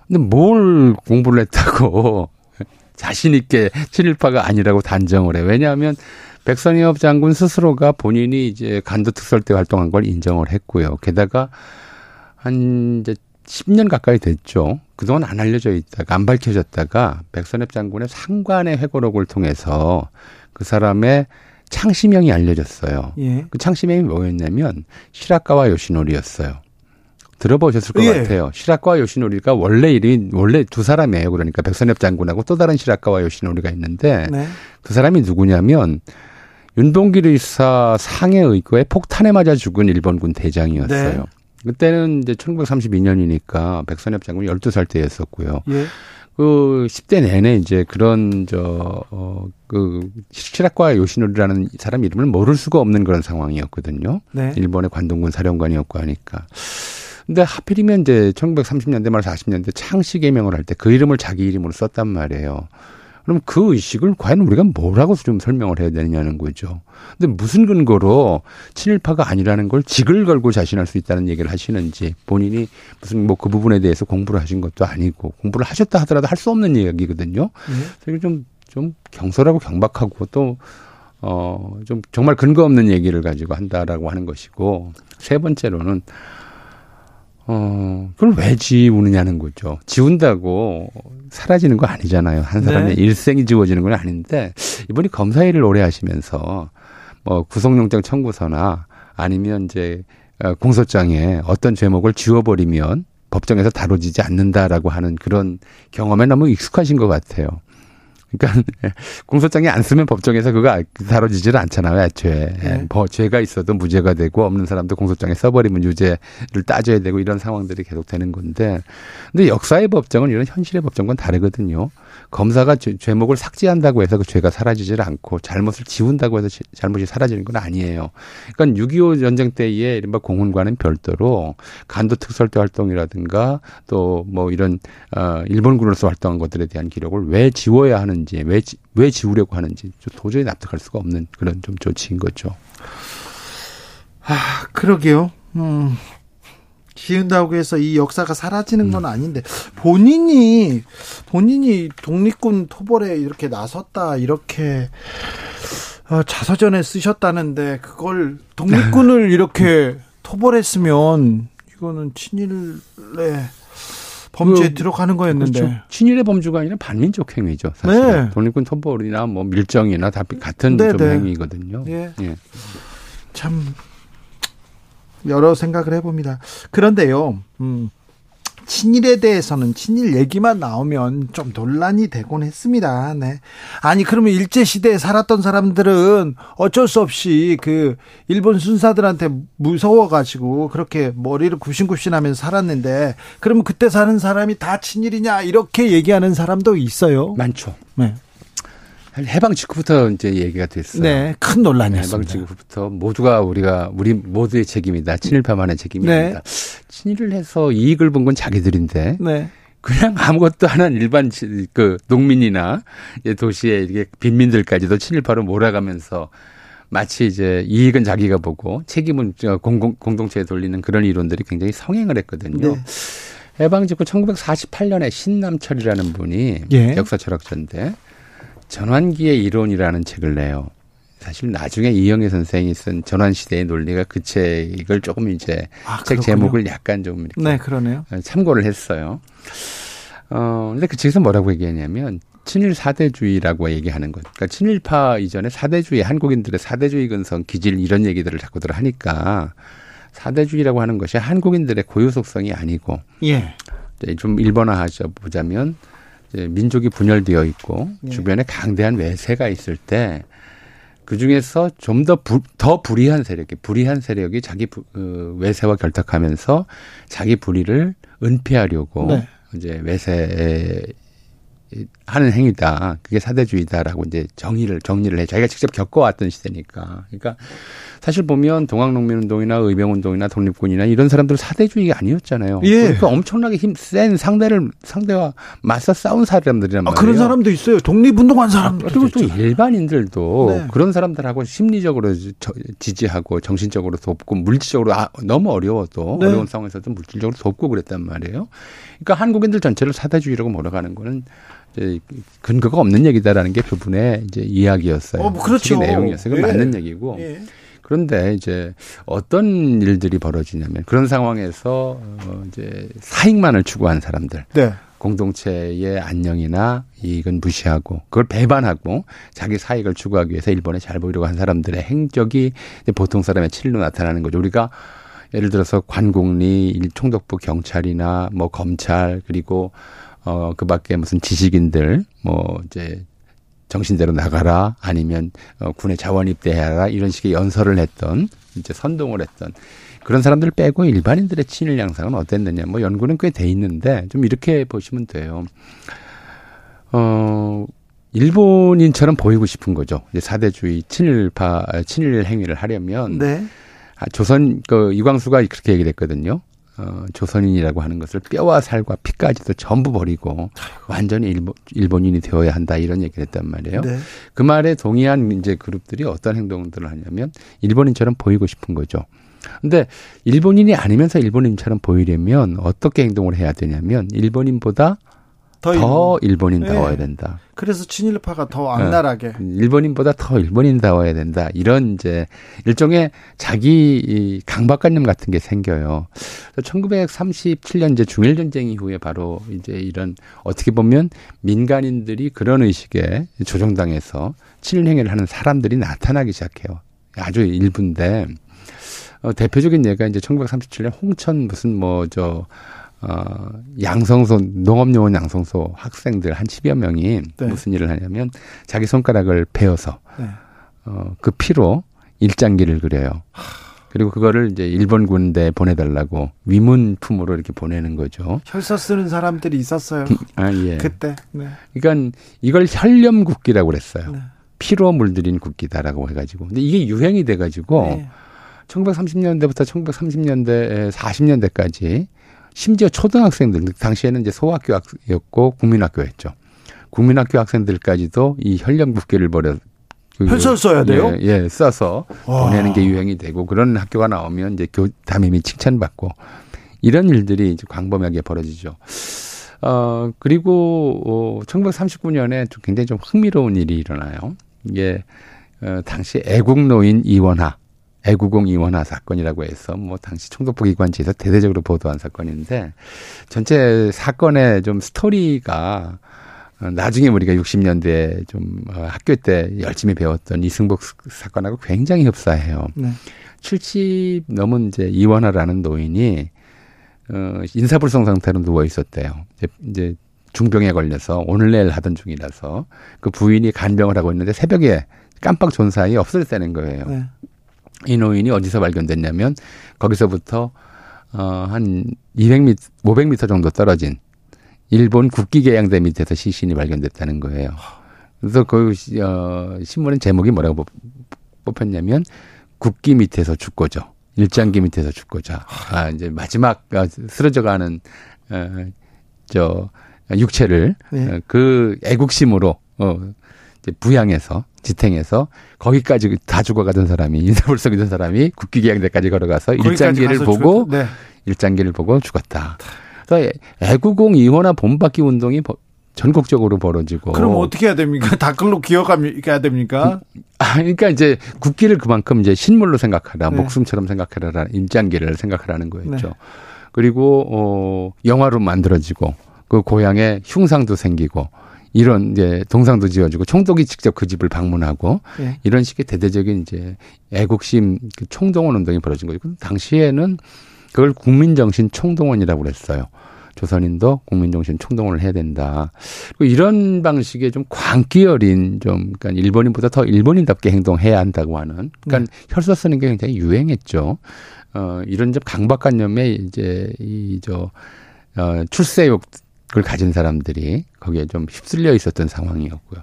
근데 뭘 공부를 했다고 자신 있게 친일파가 아니라고 단정을 해. 왜냐하면 백선엽 장군 스스로가 본인이 이제 간도 특설 때 활동한 걸 인정을 했고요. 게다가 한 이제 10년 가까이 됐죠. 그동안 안 알려져 있다가 안 밝혀졌다가 백선엽 장군의 상관의 회고록을 통해서 그 사람의 창시명이 알려졌어요. 예. 그 창시명이 뭐였냐면 시라카와 요시노리였어요. 들어보셨을 것 예. 같아요. 시라카와 요시노리가 원래 일이 원래 두 사람이에요. 그러니까 백선엽 장군하고 또 다른 시라카와 요시노리가 있는데 네. 그 사람이 누구냐면 윤동길 의사 상해 의거에 폭탄에 맞아 죽은 일본군 대장이었어요. 네. 그때는 이제 1932년이니까 백선엽 장군이 12살 때였었고요. 예. 그 10대 내내 이제 그런 저, 어, 그, 시라과 요시노리라는 사람 이름을 모를 수가 없는 그런 상황이었거든요. 네. 일본의 관동군 사령관이었고 하니까. 근데 하필이면 이제 1930년대 말 40년대 창씨 개명을 할 때 그 이름을 자기 이름으로 썼단 말이에요. 그럼 그 의식을 과연 우리가 뭐라고 좀 설명을 해야 되느냐는 거죠. 근데 무슨 근거로 친일파가 아니라는 걸 직을 걸고 자신할 수 있다는 얘기를 하시는지 본인이 무슨 뭐 그 부분에 대해서 공부를 하신 것도 아니고 공부를 하셨다 하더라도 할 수 없는 이야기거든요. 예. 그래서 좀, 좀 경솔하고 경박하고 또, 어, 좀 정말 근거 없는 얘기를 가지고 한다라고 하는 것이고 세 번째로는 어, 그걸 왜 지우느냐는 거죠. 지운다고 사라지는 거 아니잖아요. 한 사람의 네. 일생이 지워지는 건 아닌데, 이분이 검사 일을 오래 하시면서, 뭐, 구속영장 청구서나 아니면 이제, 어, 공소장에 어떤 제목을 지워버리면 법정에서 다뤄지지 않는다라고 하는 그런 경험에 너무 익숙하신 것 같아요. 그러니까 공소장에 안 쓰면 법정에서 그거 다뤄지질 않잖아요, 애초에. 네. 뭐 죄가 있어도 무죄가 되고 없는 사람도 공소장에 써버리면 유죄를 따져야 되고 이런 상황들이 계속 되는 건데, 근데 역사의 법정은 이런 현실의 법정과는 다르거든요. 검사가 죄- 죄목을 삭제한다고 해서 그 죄가 사라지질 않고 잘못을 지운다고 해서 지- 잘못이 사라지는 건 아니에요. 그러니까 6.25 전쟁 때의 이른바 공훈과는 별도로 간도 특설대 활동이라든가 또 뭐 이런 어 일본군으로서 활동한 것들에 대한 기록을 왜 지워야 하는지 왜, 지- 왜 지우려고 하는지 좀 도저히 납득할 수가 없는 그런 좀 조치인 거죠. 아, 그러게요. 음. 지은다고 해서 이 역사가 사라지는 건 아닌데 본인이 본인이 독립군 토벌에 이렇게 나섰다 이렇게 어, 자서전에 쓰셨다는데 그걸 독립군을 이렇게 토벌했으면 이거는 친일의 범죄에 그, 들어가는 거였는데 그렇죠. 친일의 범주가 아니라 반민족 행위죠. 사실 네. 독립군 토벌이나 뭐 밀정이나 다 같은 네, 좀 네. 행위거든요. 예. 예. 참 여러 생각을 해봅니다. 그런데요, 음, 친일에 대해서는 친일 얘기만 나오면 좀 논란이 되곤 했습니다. 네. 아니 그러면 일제 시대에 살았던 사람들은 어쩔 수 없이 그 일본 순사들한테 무서워 가지고 그렇게 머리를 굽신굽신하면서 살았는데 그러면 그때 사는 사람이 다 친일이냐 이렇게 얘기하는 사람도 있어요. 많죠. 네, 해방 직후부터 이제 얘기가 됐어요. 네, 큰 해방 논란이었습니다. 직후부터 모두가 우리가 우리 모두의 책임이다. 친일파만의 책임이 네. 친일을 해서 이익을 본 건 자기들인데 네, 그냥 아무것도 안 한 일반 치- 그 농민이나 도시의 이게 빈민들까지도 친일파로 몰아가면서 마치 이제 이익은 자기가 보고 책임은 저 공공, 공동체에 돌리는 그런 이론들이 굉장히 성행을 했거든요. 네. 해방 직후 1948년에 신남철이라는 분이 예. 역사 철학자인데 전환기의 이론이라는 책을 내요. 사실 나중에 이영애 선생이 쓴 전환시대의 논리가 그 책을 조금 이제 아, 책. 제목을 약간 좀 이렇게 네, 그러네요. 참고를 했어요. 어, 근데 그 책에서 뭐라고 얘기하냐면 친일 사대주의라고 얘기하는 것. 그러니까 친일파 이전에 사대주의 한국인들의 사대주의 근성 기질 이런 얘기들을 자꾸들 하니까 사대주의라고 하는 것이 한국인들의 고유 속성이 아니고 예. 좀 일본화하셔 보자면 민족이 분열되어 있고 예. 주변에 강대한 외세가 있을 때 그 중에서 좀 더 더 불이한 세력이 불이한 세력이 자기 부, 어, 외세와 결탁하면서 자기 불의를 은폐하려고 네. 이제 외세 하는 행위다. 그게 사대주의다라고 이제 정의를 정리를 해. 자기가 직접 겪어왔던 시대니까. 그러니까 사실 보면 동학농민운동이나 의병운동이나 독립군이나 이런 사람들 사대주의가 아니었잖아요. 예. 그러니까 엄청나게 힘 센 상대를 상대와 맞서 싸운 사람들이란 아, 말이에요. 그런 사람도 있어요. 독립운동한 사람도 그리고 또 일반인들도 네. 그런 사람들하고 심리적으로 저- 지지하고 정신적으로 돕고 물질적으로 아, 너무 어려워도 네. 어려운 상황에서도 물질적으로 돕고 그랬단 말이에요. 그러니까 한국인들 전체를 사대주의라고 몰아가는 거는 근거가 없는 얘기다라는 게 그분의 이제 이야기였어요. 어, 뭐 그렇죠. 내용이었어요. 그건 예. 맞는 얘기고. 예. 그런데 이제 어떤 일들이 벌어지냐면 그런 상황에서 어 이제 사익만을 추구한 사람들 네. 공동체의 안녕이나 이익은 무시하고 그걸 배반하고 자기 사익을 추구하기 위해서 일본에 잘 보이려고 한 사람들의 행적이 보통 사람의 친일로 나타나는 거죠. 우리가 예를 들어서 관공리, 일- 총독부 경찰이나 뭐 검찰 그리고 어 그 밖에 무슨 지식인들 뭐 이제 정신대로 나가라 아니면 어, 군에 자원 입대해라 이런 식의 연설을 했던 이제 선동을 했던 그런 사람들 빼고 일반인들의 친일 양상은 어땠느냐 뭐 연구는 꽤 돼 있는데 좀 이렇게 보시면 돼요. 어 일본인처럼 보이고 싶은 거죠. 이제 사대주의 친일파 친일 행위를 하려면 네. 아, 조선 그 이광수가 그렇게 얘기를 했거든요. 어, 조선인이라고 하는 것을 뼈와 살과 피까지도 전부 버리고 완전히 일본, 일본인이 되어야 한다 이런 얘기를 했단 말이에요. 네. 그 말에 동의한 이제 그룹들이 어떤 행동들을 하냐면 일본인처럼 보이고 싶은 거죠. 근데 일본인이 아니면서 일본인처럼 보이려면 어떻게 행동을 해야 되냐면 일본인보다 더, 더 일본. 일본 인다워야 네. 된다. 그래서 친일파가 더 악랄하게. 일본인보다 더 일본인다워야 된다. 이런 이제 일종의 자기 이 강박관념 같은 게 생겨요. 1937년 이제 중일 전쟁 이후에 바로 이제 이런 어떻게 보면 민간인들이 그런 의식에 조정당해서 친일 행위를 하는 사람들이 나타나기 시작해요. 아주 일부인데 어, 대표적인 예가 이제 1937년 홍천 무슨 뭐저 어, 양성소, 농업요원 양성소 학생들 한 10여 명이 네. 무슨 일을 하냐면 자기 손가락을 베어서, 네. 어, 그 피로 일장기를 그려요. 그리고 그거를 이제 일본 군대에 보내달라고 위문품으로 이렇게 보내는 거죠. 혈서 쓰는 사람들이 있었어요. 아, 예. 그때. 네. 그러니까 이걸 혈렴국기라고 그랬어요. 네. 피로 물들인 국기다라고 해가지고. 근데 이게 유행이 돼가지고 네. 1930년대부터 1930년대, 40년대까지 심지어 초등학생들, 당시에는 이제 소학교였고 국민학교였죠. 국민학교 학생들까지도 이 혈령국기를 버려 그- 혈서를 써야 돼요? 예, 예, 써서 와. 보내는 게 유행이 되고 그런 학교가 나오면 이제 교 담임이 칭찬받고 이런 일들이 이제 광범위하게 벌어지죠. 어, 그리고 어, 1939년에 좀 굉장히 좀 흥미로운 일이 일어나요. 이게 어, 당시 애국노인 이원화, 애국공 이원화 사건이라고 해서 뭐 당시 총독부 기관지에서 대대적으로 보도한 사건인데 전체 사건의 좀 스토리가 어, 나중에 우리가 60년대에 좀 어, 학교 때 열심히 배웠던 이승복 사건하고 굉장히 흡사해요. 네. 70 넘은 이제 이원화라는 노인이 어, 인사불성 상태로 누워 있었대요. 이제, 이제 중병에 걸려서 오늘 내일 하던 중이라서 그 부인이 간병을 하고 있는데 새벽에 깜빡 존 사이에 없어졌다는 거예요. 네. 이 노인이 어디서 발견됐냐면 거기서부터 어 한 200m, 500m 정도 떨어진 일본 국기계양대 밑에서 시신이 발견됐다는 거예요. 그래서 그 시- 어, 신문은 제목이 뭐라고 뽑- 뽑혔냐면 국기 밑에서 죽고자. 일장기 밑에서 죽고자. 아 이제 마지막 아, 쓰러져가는 어, 저 육체를 네. 어, 그 애국심으로 어 이제 부양해서 지탱해서 거기까지 다 죽어가던 사람이 인사불성 이던 사람이 국기계양대까지 걸어가서 일장기를 보고 죽- 네. 일장기를 보고 죽었다. 그래서 애국공 이원화 본받기 운동이 버- 전국적으로 벌어지고. 그럼 어떻게 해야 됩니까? 댓글로 기억해야 됩니까? 아, 그러니까 이제 국기를 그만큼 이제 신물로 생각하라, 네. 목숨처럼 생각하라, 임장기를 생각하라는 거였죠. 네. 그리고 어 영화로 만들어지고 그 고향에 흉상도 생기고 이런 이제 동상도 지어주고 총독이 직접 그 집을 방문하고 예. 이런 식의 대대적인 이제 애국심 그 총동원 운동이 벌어진 거죠. 당시에는 그걸 국민정신 총동원이라고 그랬어요. 조선인도 국민정신 총동원을 해야 된다. 그리고 이런 방식의 좀 광기 어린 좀, 그러니까 일본인보다 더 일본인답게 행동해야 한다고 하는, 그러니까 네. 혈서 쓰는 게 굉장히 유행했죠. 어, 이런 좀 강박관념에 이제 이, 저, 어, 출세욕 을 가진 사람들이 거기에 좀 휩쓸려 있었던 상황이었고요.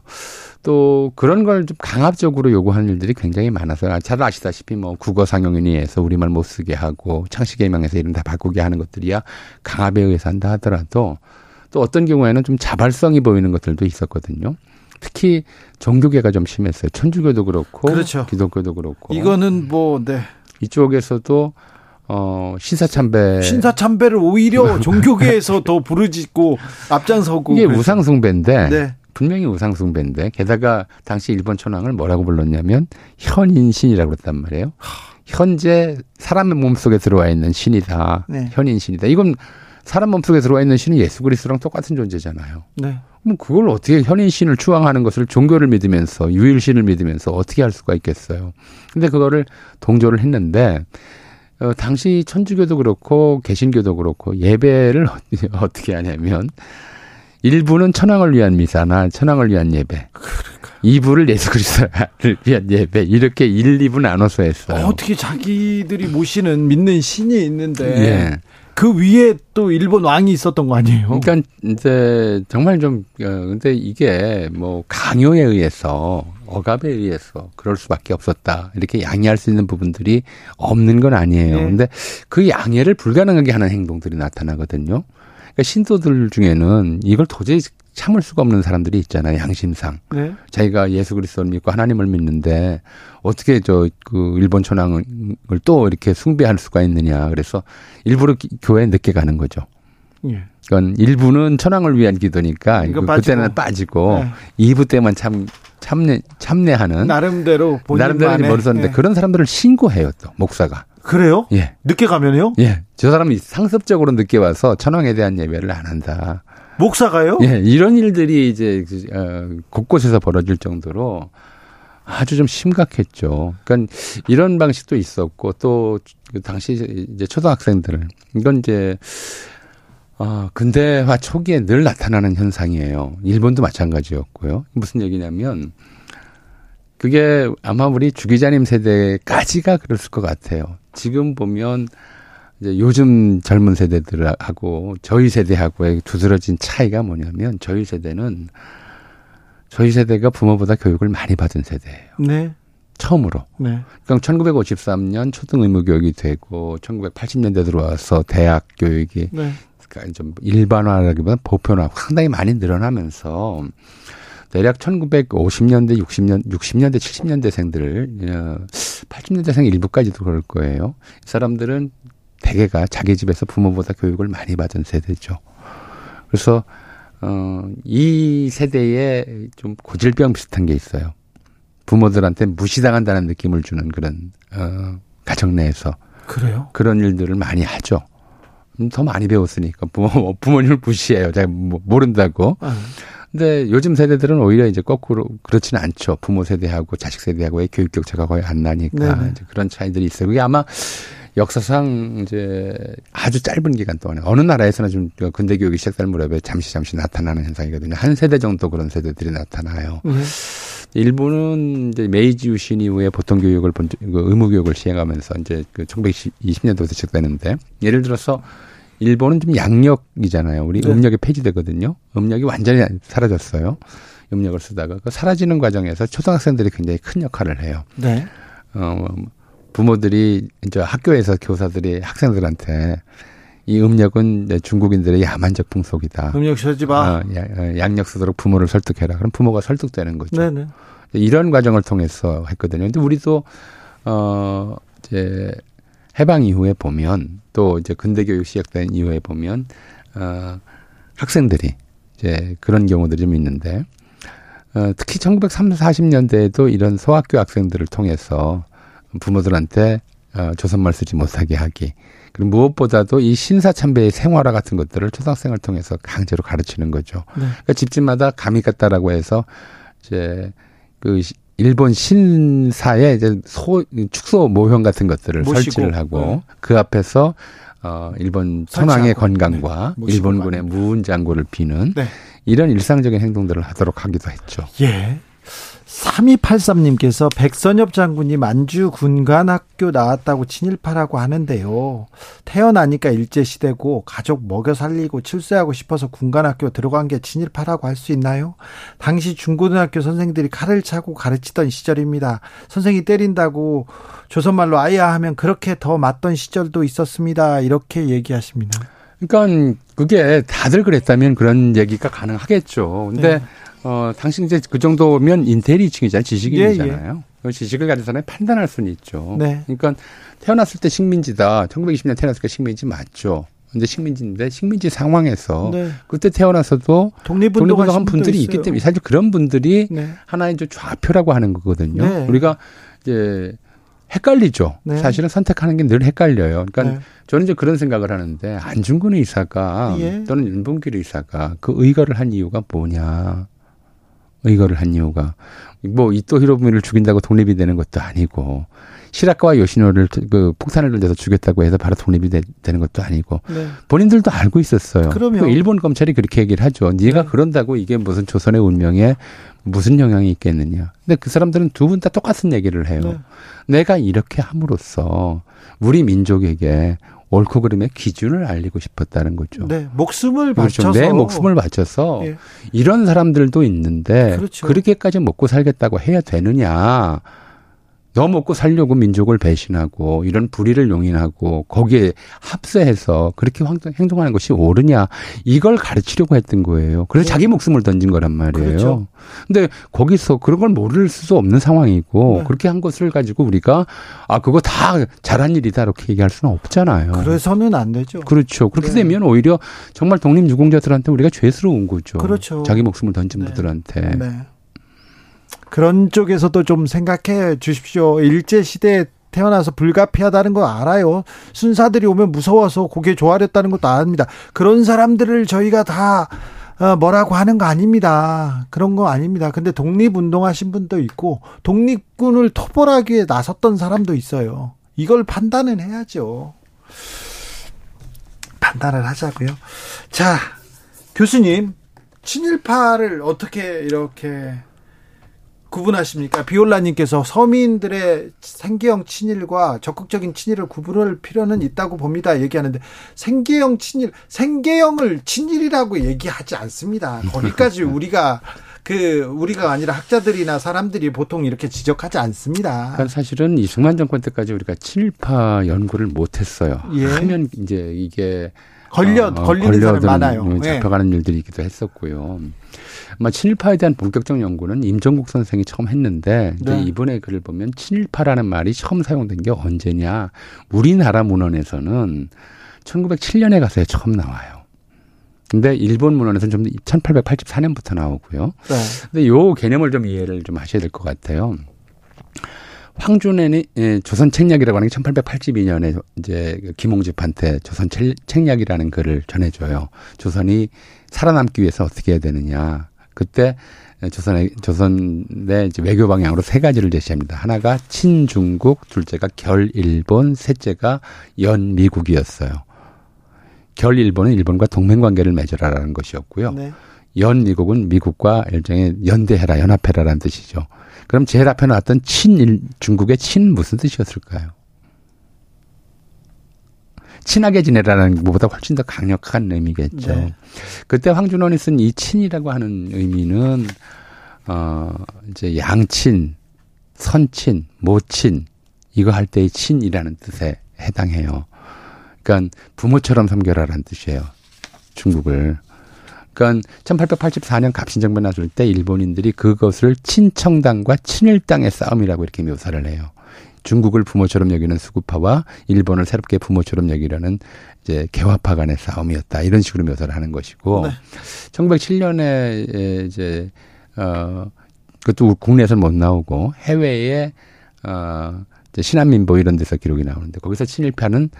또 그런 걸 좀 강압적으로 요구하는 일들이 굉장히 많아서 잘 아시다시피 뭐 국어 상용인위에서 우리말 못 쓰게 하고 창씨개명에서 이런 다 바꾸게 하는 것들이야 강압에 의해서 한다 하더라도 또 어떤 경우에는 좀 자발성이 보이는 것들도 있었거든요. 특히 종교계가 좀 심했어요. 천주교도 그렇고 그렇죠. 기독교도 그렇고 이거는 뭐 네. 이쪽에서도 어, 신사참배. 신사참배를 오히려 종교계에서 더 부르짖고 앞장서고. 이게 우상숭배인데. 네. 분명히 우상숭배인데. 게다가 당시 일본 천황을 뭐라고 불렀냐면 현인신이라고 그랬단 말이에요. 현재 사람의 몸속에 들어와 있는 신이다. 네. 현인신이다. 이건 사람 몸속에 들어와 있는 신은 예수 그리스도랑 똑같은 존재잖아요. 네. 그럼 그걸 어떻게 현인신을 추앙하는 것을 종교를 믿으면서 유일신을 믿으면서 어떻게 할 수가 있겠어요. 근데 그거를 동조를 했는데 어, 당시 천주교도 그렇고 개신교도 그렇고 예배를 어떻게 하냐면 일부는 천황을 위한 미사나 천황을 위한 예배. 그러니까. 2부를 예수 그리스도를 위한 예배. 이렇게 1, 2부 나눠서 했어요. 어떻게 자기들이 모시는 믿는 신이 있는데 예. 그 위에 또 일본 왕이 있었던 거 아니에요? 그러니까 이제 정말 좀 어, 근데 이게 뭐 강요에 의해서 억압에 의해서 그럴 수밖에 없었다. 이렇게 양해할 수 있는 부분들이 없는 건 아니에요. 네. 근데 그 양해를 불가능하게 하는 행동들이 나타나거든요. 그러니까 신도들 중에는 이걸 도저히 참을 수가 없는 사람들이 있잖아요. 양심상. 네. 자기가 예수 그리스도를 믿고 하나님을 믿는데 어떻게 저 그 일본 천황을 또 이렇게 숭배할 수가 있느냐. 그래서 일부러 교회에 늦게 가는 거죠. 예. 그건 일부는 천황을 위한 기도니까 그, 그때는 빠지고 네. 2부 때만 참 참내 참내하는 나름대로 나름대로 머리썼는데 예. 그런 사람들을 신고해요 또 목사가. 그래요? 예. 늦게 가면요? 예. 저 사람이 상습적으로 늦게 와서 천황에 대한 예배를 안 한다. 목사가요? 예, 이런 일들이 이제 그, 어, 곳곳에서 벌어질 정도로 아주 좀 심각했죠. 그러니까 이런 방식도 있었고 또그 당시 이제 초등학생들 이건 이제 어, 근대화 초기에 늘 나타나는 현상이에요. 일본도 마찬가지였고요. 무슨 얘기냐면 그게 아마 우리 주 기자님 세대까지가 그랬을 것 같아요. 지금 보면 이제 요즘 젊은 세대들하고 저희 세대하고의 두드러진 차이가 뭐냐면 저희 세대는 저희 세대가 부모보다 교육을 많이 받은 세대예요. 네. 처음으로. 네. 그럼 1953년 초등 의무 교육이 되고 1980년대 들어와서 대학 교육이 네. 그러니까 좀 일반화라기보다 보편화 상당히 많이 늘어나면서 대략 1950년대, 60년, 60년대, 70년대생들을 80년대생 일부까지도 그럴 거예요. 이 사람들은 대개가 자기 집에서 부모보다 교육을 많이 받은 세대죠. 그래서 어, 이 세대에 좀 고질병 비슷한 게 있어요. 부모들한테 무시당한다는 느낌을 주는 그런 어, 가정 내에서 그래요? 그런 일들을 많이 하죠. 음, 더 많이 배웠으니까 부모 부모님을 무시해요. 잘 모른다고. 아. 근데 요즘 세대들은 오히려 이제 거꾸로 그렇지는 않죠. 부모 세대하고 자식 세대하고의 교육 격차가 거의 안 나니까 그런 차이들이 있어요. 그게 아마 역사상 이제 아주 짧은 기간 동안에 어느 나라에서나 좀 근대 교육이 시작될 무렵에 잠시 잠시 나타나는 현상이거든요. 한 세대 정도 그런 세대들이 나타나요. 네. 일본은 이제 메이지 유신 이후에 보통 교육을 본, 그 의무 교육을 시행하면서 이제 그 1920년도부터 시작되는데 예를 들어서 일본은 좀 양력이잖아요. 우리 네. 음력이 폐지되거든요. 음력이 완전히 사라졌어요. 음력을 쓰다가 그 사라지는 과정에서 초등학생들이 굉장히 큰 역할을 해요. 네. 어, 부모들이 이제 학교에서 교사들이 학생들한테 이 음력은 중국인들의 야만적 풍속이다. 음력 쓰지 마. 어, 어, 양력 쓰도록 부모를 설득해라. 그럼 부모가 설득되는 거죠. 네네. 이런 과정을 통해서 했거든요. 근데 우리도 어 이제 해방 이후에 보면 또 이제 근대 교육 시작된 이후에 보면 어 학생들이 이제 그런 경우들이 좀 있는데 어 특히 1930, 40년대에도 이런 소학교 학생들을 통해서 부모들한테 어, 조선말 쓰지 못하게 하기. 그리고 무엇보다도 이 신사참배의 생활화 같은 것들을 초등학생을 통해서 강제로 가르치는 거죠. 네. 그러니까 집집마다 감이 같다라고 해서 이제 그 일본 신사의 이제 소 축소 모형 같은 것들을 모시고, 설치를 하고 네. 그 앞에서 어 일본 천황의 건강과 네. 일본군의 무운장고를 비는 네. 이런 일상적인 행동들을 하도록 하기도 했죠. 예. 3283님께서 백선엽 장군이 만주 군관학교 나왔다고 친일파라고 하는데요. 태어나니까 일제시대고 가족 먹여 살리고 출세하고 싶어서 군관학교 들어간 게 친일파라고 할 수 있나요? 당시 중고등학교 선생들이 칼을 차고 가르치던 시절입니다. 선생이 때린다고 조선말로 아야 하면 그렇게 더 맞던 시절도 있었습니다. 이렇게 얘기하십니다. 그러니까 그게 다들 그랬다면 그런 얘기가 가능하겠죠. 근데 네. 어, 당신 이제 그 정도면 인텔리층이잖아요. 지식인이잖아요. 예, 예. 그 지식을 가진 사람이 판단할 수는 있죠. 네. 그러니까 태어났을 때 식민지다. 1920년 태어났을 때 식민지 맞죠. 근데 식민지인데 식민지 상황에서 네. 그때 태어나서도 독립운동한 분들이 있기 때문에 사실 그런 분들이 네. 하나의 이제 좌표라고 하는 거거든요. 네. 우리가 이제 헷갈리죠. 네. 사실은 선택하는 게 늘 헷갈려요. 그러니까 네. 저는 이제 그런 생각을 하는데 안중근 의사가 예. 또는 윤봉길 의사가 그 의거를 한 이유가 뭐냐. 의거를 한 이유가 뭐 이토 히로부미를 죽인다고 독립이 되는 것도 아니고 시라카와 요시노를 그 폭탄을 던져서 죽였다고 해서 바로 독립이 되, 는 것도 아니고 네. 본인들도 알고 있었어요. 그러면 일본 검찰이 그렇게 얘기를 하죠. 네가 네. 그런다고 이게 무슨 조선의 운명에 무슨 영향이 있겠느냐. 근데 그 사람들은 두 분 다 똑같은 얘기를 해요. 네. 내가 이렇게 함으로써 우리 민족에게 옳고 그름의 기준을 알리고 싶었다는 거죠. 네, 목숨을 그렇죠. 바쳐서 내 목숨을 바쳐서 예. 이런 사람들도 있는데 그렇죠. 그렇게까지 먹고 살겠다고 해야 되느냐? 너 먹고 살려고 민족을 배신하고 이런 불의를 용인하고 거기에 합세해서 그렇게 행동하는 것이 옳으냐 이걸 가르치려고 했던 거예요. 그래서 네. 자기 목숨을 던진 거란 말이에요. 그렇죠. 근데 거기서 그런 걸 모를 수도 없는 상황이고 네. 그렇게 한 것을 가지고 우리가 아 그거 다 잘한 일이다 이렇게 얘기할 수는 없잖아요. 그래서는 안 되죠. 그렇죠. 그렇게 네. 되면 오히려 정말 독립 유공자들한테 우리가 죄스러운 거죠. 그렇죠. 자기 목숨을 던진 네. 분들한테. 네. 그런 쪽에서도 좀 생각해 주십시오. 일제 시대에 태어나서 불가피하다는 거 알아요. 순사들이 오면 무서워서 고개 조아렸다는 것도 압니다. 그런 사람들을 저희가 다 어, 뭐라고 하는 거 아닙니다. 그런 거 아닙니다. 근데 독립운동 하신 분도 있고 독립군을 토벌하기 위해 나섰던 사람도 있어요. 이걸 판단은 해야죠. 판단을 하자고요. 자, 교수님, 친일파를 어떻게 이렇게 구분하십니까? 비올라님께서 서민들의 생계형 친일과 적극적인 친일을 구분할 필요는 있다고 봅니다. 얘기하는데 생계형 친일, 생계형을 친일이라고 얘기하지 않습니다. 거기까지 우리가 그 우리가 아니라 학자들이나 사람들이 보통 이렇게 지적하지 않습니다. 그러니까 사실은 이승만 정권 때까지 우리가 친일파 연구를 못했어요. 예. 하면 이제 이게 걸려 어, 걸리는 사람 많아요. 예. 잡혀가는 네. 일들이 있기도 했었고요. 아마 친일파에 대한 본격적 연구는 임종국 선생이 처음 했는데 이제 네. 이번에 글을 보면 친일파라는 말이 처음 사용된 게 언제냐? 우리나라 문헌에서는 1907년에 가서야 처음 나와요. 근데 일본 문헌에서는 좀 1884년부터 나오고요. 네. 근데 요 개념을 좀 이해를 좀 하셔야 될 것 같아요. 황준의 예, 조선 책략이라고 하는 게 1882년에 이제 그 김홍집한테 조선 책략이라는 글을 전해줘요. 조선이 살아남기 위해서 어떻게 해야 되느냐. 그때 조선의 조선의 이제 외교 방향으로 세 가지를 제시합니다. 하나가 친중국, 둘째가 결일본, 셋째가 연미국이었어요. 결일본은 일본과 동맹 관계를 맺어라라는 것이었고요. 네. 연미국은 미국과 일종의 연대해라, 연합해라라는 뜻이죠. 그럼 제일 앞에 나왔던 친일 중국의 친 무슨 뜻이었을까요? 친하게 지내라는 것보다 훨씬 더 강력한 의미겠죠. 네. 그때 황준원이 쓴 이 친이라고 하는 의미는 어 이제 양친, 선친, 모친 이거 할 때의 친이라는 뜻에 해당해요. 그러니까 부모처럼 섬겨라라는 뜻이에요. 중국을. 그러니까 1884년 갑신정변 나설 때 일본인들이 그것을 친청당과 친일당의 싸움이라고 이렇게 묘사를 해요. 중국을 부모처럼 여기는 수구파와 일본을 새롭게 부모처럼 여기려는 이제 개화파 간의 싸움이었다. 이런 식으로 묘사를 하는 것이고 네. 1907년에 이제 어 그것도 국내에서는 못 나오고 해외에 어 신한민보 이런 데서 기록이 나오는데 거기서 친일파는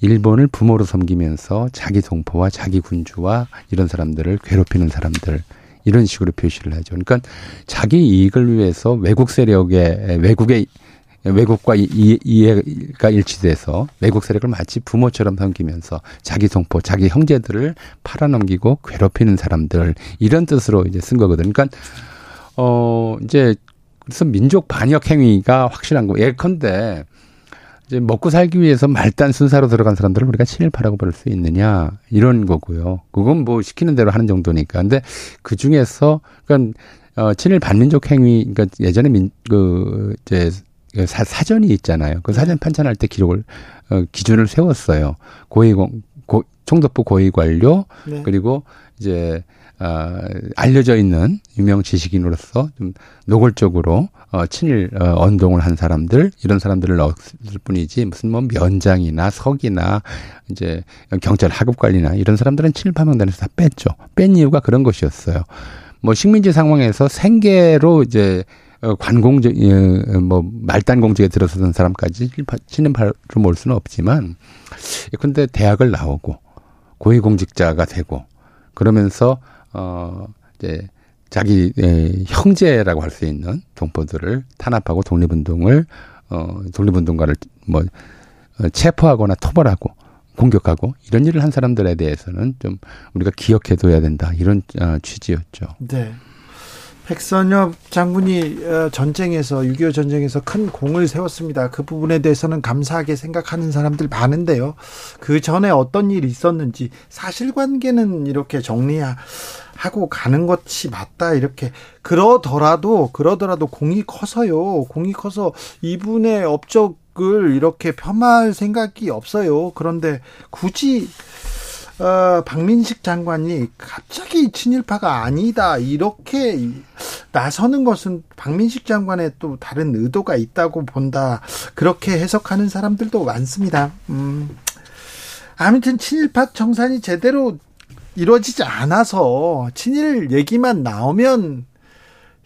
일본을 부모로 섬기면서 자기 동포와 자기 군주와 이런 사람들을 괴롭히는 사람들 이런 식으로 표시를 하죠. 그러니까 자기 이익을 위해서 외국 세력의 외국의 외국과 이 해가 일치돼서 외국 세력을 마치 부모처럼 섬기면서 자기 동포, 자기 형제들을 팔아넘기고 괴롭히는 사람들 이런 뜻으로 이제 쓴 거거든요. 그러니까 어 이제 그래서 민족 반역 행위가 확실한 거. 예컨대 이제 먹고 살기 위해서 말단 순사로 들어간 사람들을 우리가 친일파라고 부를 수 있느냐 이런 거고요. 그건 뭐 시키는 대로 하는 정도니까. 근데 그 중에서 그러니까 어 친일 반민족 행위 그러니까 예전에 민 그 이제 사, 사전이 있잖아요. 그 사전 판찬할 때 기록을 어, 기준을 세웠어요. 고위공 고, 총독부 고위 관료 네. 그리고 이제 어, 알려져 있는 유명 지식인으로서 좀 노골적으로 어, 친일 어, 언동을 한 사람들 이런 사람들을 넣었을 뿐이지 무슨 뭐 면장이나 석이나 이제 경찰 하급 관리나 이런 사람들은 친일 파 명단에서 다 뺐죠. 뺀 이유가 그런 것이었어요. 뭐 식민지 상황에서 생계로 이제 어, 관공적, 예, 뭐, 말단 공직에 들어서던 사람까지 친일파로 몰 수는 없지만, 근데 대학을 나오고, 고위공직자가 되고, 그러면서, 어, 이제, 자기, 예, 형제라고 할 수 있는 동포들을 탄압하고 독립운동을, 어, 독립운동가를 뭐, 어, 체포하거나 토벌하고, 공격하고 이런 일을 한 사람들에 대해서는 좀 우리가 기억해둬야 된다 이런 어, 취지였죠. 네. 백선엽 장군이 어, 전쟁에서 6.25 전쟁에서 큰 공을 세웠습니다. 그 부분에 대해서는 감사하게 생각하는 사람들 많은데요. 그 전에 어떤 일이 있었는지 사실관계는 이렇게 정리하고 가는 것이 맞다 이렇게 그러더라도 그러더라도 공이 커서요. 공이 커서 이분의 업적을 이렇게 폄하할 생각이 없어요. 그런데 굳이 어, 박민식 장관이 갑자기 친일파가 아니다 이렇게 나서는 것은 박민식 장관의 또 다른 의도가 있다고 본다 그렇게 해석하는 사람들도 많습니다. 음. 아무튼 친일파 청산이 제대로 이루어지지 않아서 친일 얘기만 나오면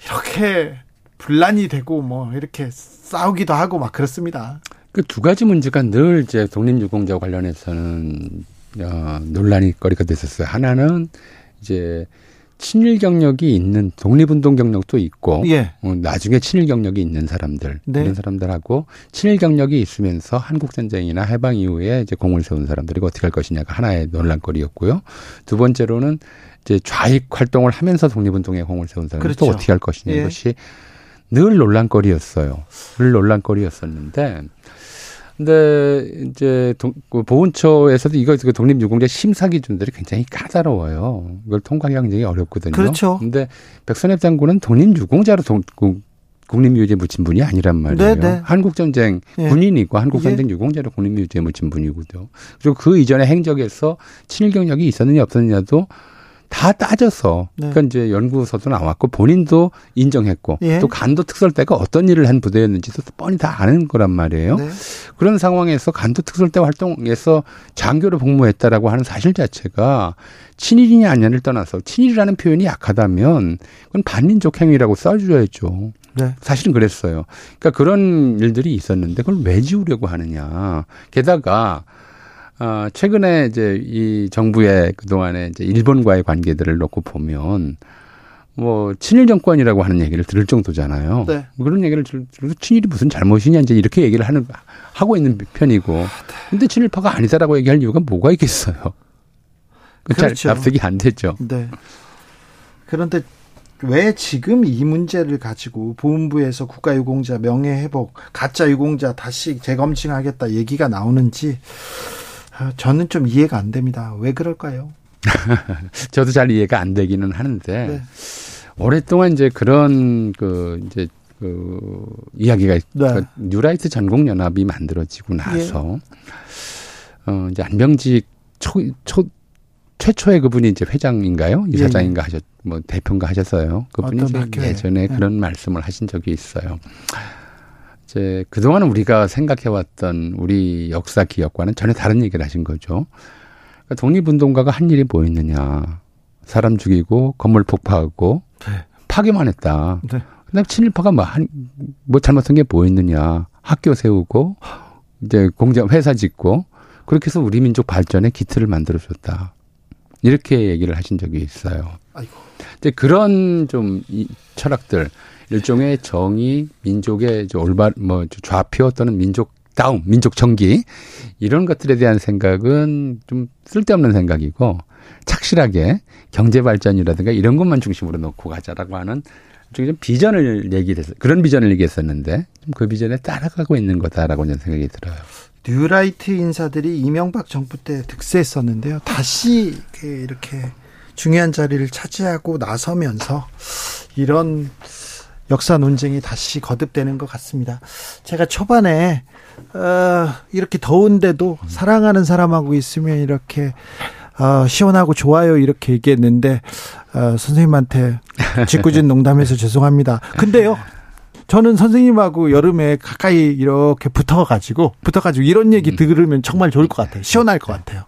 이렇게 분란이 되고 뭐 이렇게 싸우기도 하고 막 그렇습니다. 그 두 가지 문제가 늘 이제 독립유공자 관련해서는 어, 논란이 거리가 됐었어요. 하나는 이제 친일 경력이 있는 독립운동 경력도 있고 예. 어, 나중에 친일 경력이 있는 사람들 네. 이런 사람들하고 친일 경력이 있으면서 한국 전쟁이나 해방 이후에 이제 공을 세운 사람들이 어떻게 할 것이냐가 하나의 논란거리였고요. 두 번째로는 이제 좌익 활동을 하면서 독립운동에 공을 세운 사람들 그렇죠. 또 어떻게 할 것이냐 예. 이것이 늘 논란거리였어요. 늘 논란거리였었는데 근데 이제 동, 그 보훈처에서도 이거 그 독립유공자 심사 기준들이 굉장히 까다로워요. 이걸 통과하기가 굉장히 어렵거든요. 그렇죠. 근데 백선엽 장군은 독립유공자로 동, 그 국립유지에 묻힌 분이 아니란 말이에요. 네네. 네. 한국전쟁 예. 군인이고 한국전쟁 예. 유공자로 국립유지에 묻힌 분이고요. 그리고 그 이전에 행적에서 친일 경력이 있었느냐 없었느냐도 다 따져서 네. 그러니까 이제 연구서도 나왔고 본인도 인정했고 예. 또 간도 특설대가 어떤 일을 한 부대였는지도 뻔히 다 아는 거란 말이에요. 네. 그런 상황에서 간도 특설대 활동에서 장교로 복무했다라고 하는 사실 자체가 친일이냐 아니냐를 떠나서 친일이라는 표현이 약하다면 그건 반민족 행위라고 써줘야죠. 네. 사실은 그랬어요. 그러니까 그런 일들이 있었는데 그걸 왜 지우려고 하느냐. 게다가 어, 최근에 이제 이 정부의 그동안에 이제 일본과의 관계들을 놓고 보면 뭐 친일 정권이라고 하는 얘기를 들을 정도잖아요. 네. 그런 얘기를 들으서 친일이 무슨 잘못이냐 이제 이렇게 얘기를 하는 하고 있는 편이고. 근데 친일파가 아니다라고 얘기할 이유가 뭐가 있겠어요? 그렇죠. 잘 납득이 안 되죠. 네. 그런데 왜 지금 이 문제를 가지고 보훈부에서 국가유공자 명예회복 가짜 유공자 다시 재검증하겠다 얘기가 나오는지 아, 저는 좀 이해가 안 됩니다. 왜 그럴까요? 저도 잘 이해가 안 되기는 하는데 네. 오랫동안 이제 그런 그 이제 그 이야기가 네. 그 뉴라이트 전국 연합이 만들어지고 나서 예. 어 이제 안병직 초, 초 최초의 그분이 이제 회장인가요? 이사장인가 예, 예. 하셨 뭐 대표인가 하셨어요. 그분이 예전에 네. 그런 말씀을 하신 적이 있어요. 이제 그동안 우리가 생각해왔던 우리 역사 기억과는 전혀 다른 얘기를 하신 거죠. 그러니까 독립운동가가 한 일이 뭐 있느냐. 사람 죽이고 건물 폭파하고 네. 파괴만 했다. 네. 그다음 친일파가 뭐, 한, 뭐 잘못한 게뭐 있느냐. 학교 세우고 이제 공장 회사 짓고 그렇게 해서 우리 민족 발전의 기틀을 만들어 줬다. 이렇게 얘기를 하신 적이 있어요. 아이고. 근데 그런 좀 이 철학들 일종의 정의, 민족의 올바 뭐 좌표 또는 민족 다움, 민족 정기 이런 것들에 대한 생각은 좀 쓸데없는 생각이고 착실하게 경제 발전이라든가 이런 것만 중심으로 놓고 가자라고 하는 좀 비전을 얘기해서 그런 비전을 얘기했었는데 그 비전에 따라가고 있는 거다라고 저는 생각이 들어요. 뉴라이트 인사들이 이명박 정부 때 득세했었는데요. 다시 이렇게 중요한 자리를 차지하고 나서면서 이런 역사 논쟁이 다시 거듭되는 것 같습니다. 제가 초반에 어, 이렇게 더운데도 사랑하는 사람하고 있으면 이렇게 어, 시원하고 좋아요 이렇게 얘기했는데 어, 선생님한테 짓궂은 농담해서 죄송합니다. 근데요. 저는 선생님하고 여름에 가까이 이렇게 붙어가지고 붙어가지고 이런 얘기 음. 들으면 정말 좋을 것 같아요. 시원할 것 같아요.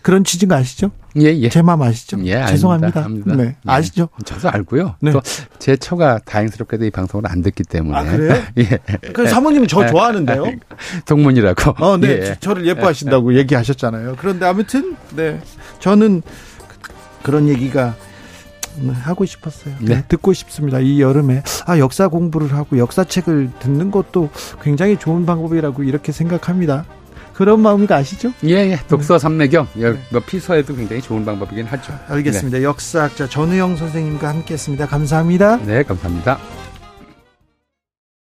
그런 취지가 아시죠? 예, 예. 제 마음 아시죠? 예, 죄송합니다. 압니다. 네. 예. 아시죠? 저도 알고요. 네. 또제 처가 다행스럽게도 이 방송을 안 듣기 때문에. 아, 그래요? 예. 그 사모님은 저 좋아하는데요? 동문이라고. 어, 네. 예. 저를 예뻐하신다고 얘기하셨잖아요. 그런데 아무튼, 네. 저는 그런 얘기가 하고 싶었어요. 네. 네. 듣고 싶습니다. 이 여름에 아 역사 공부를 하고 역사책을 듣는 것도 굉장히 좋은 방법이라고 이렇게 생각합니다. 그런 마음이 가시죠? 예, 예. 독서 삼매경. 네. 뭐 피서에도 굉장히 좋은 방법이긴 하죠. 알겠습니다. 네. 역사학자 전우영 선생님과 함께했습니다. 감사합니다. 네, 감사합니다.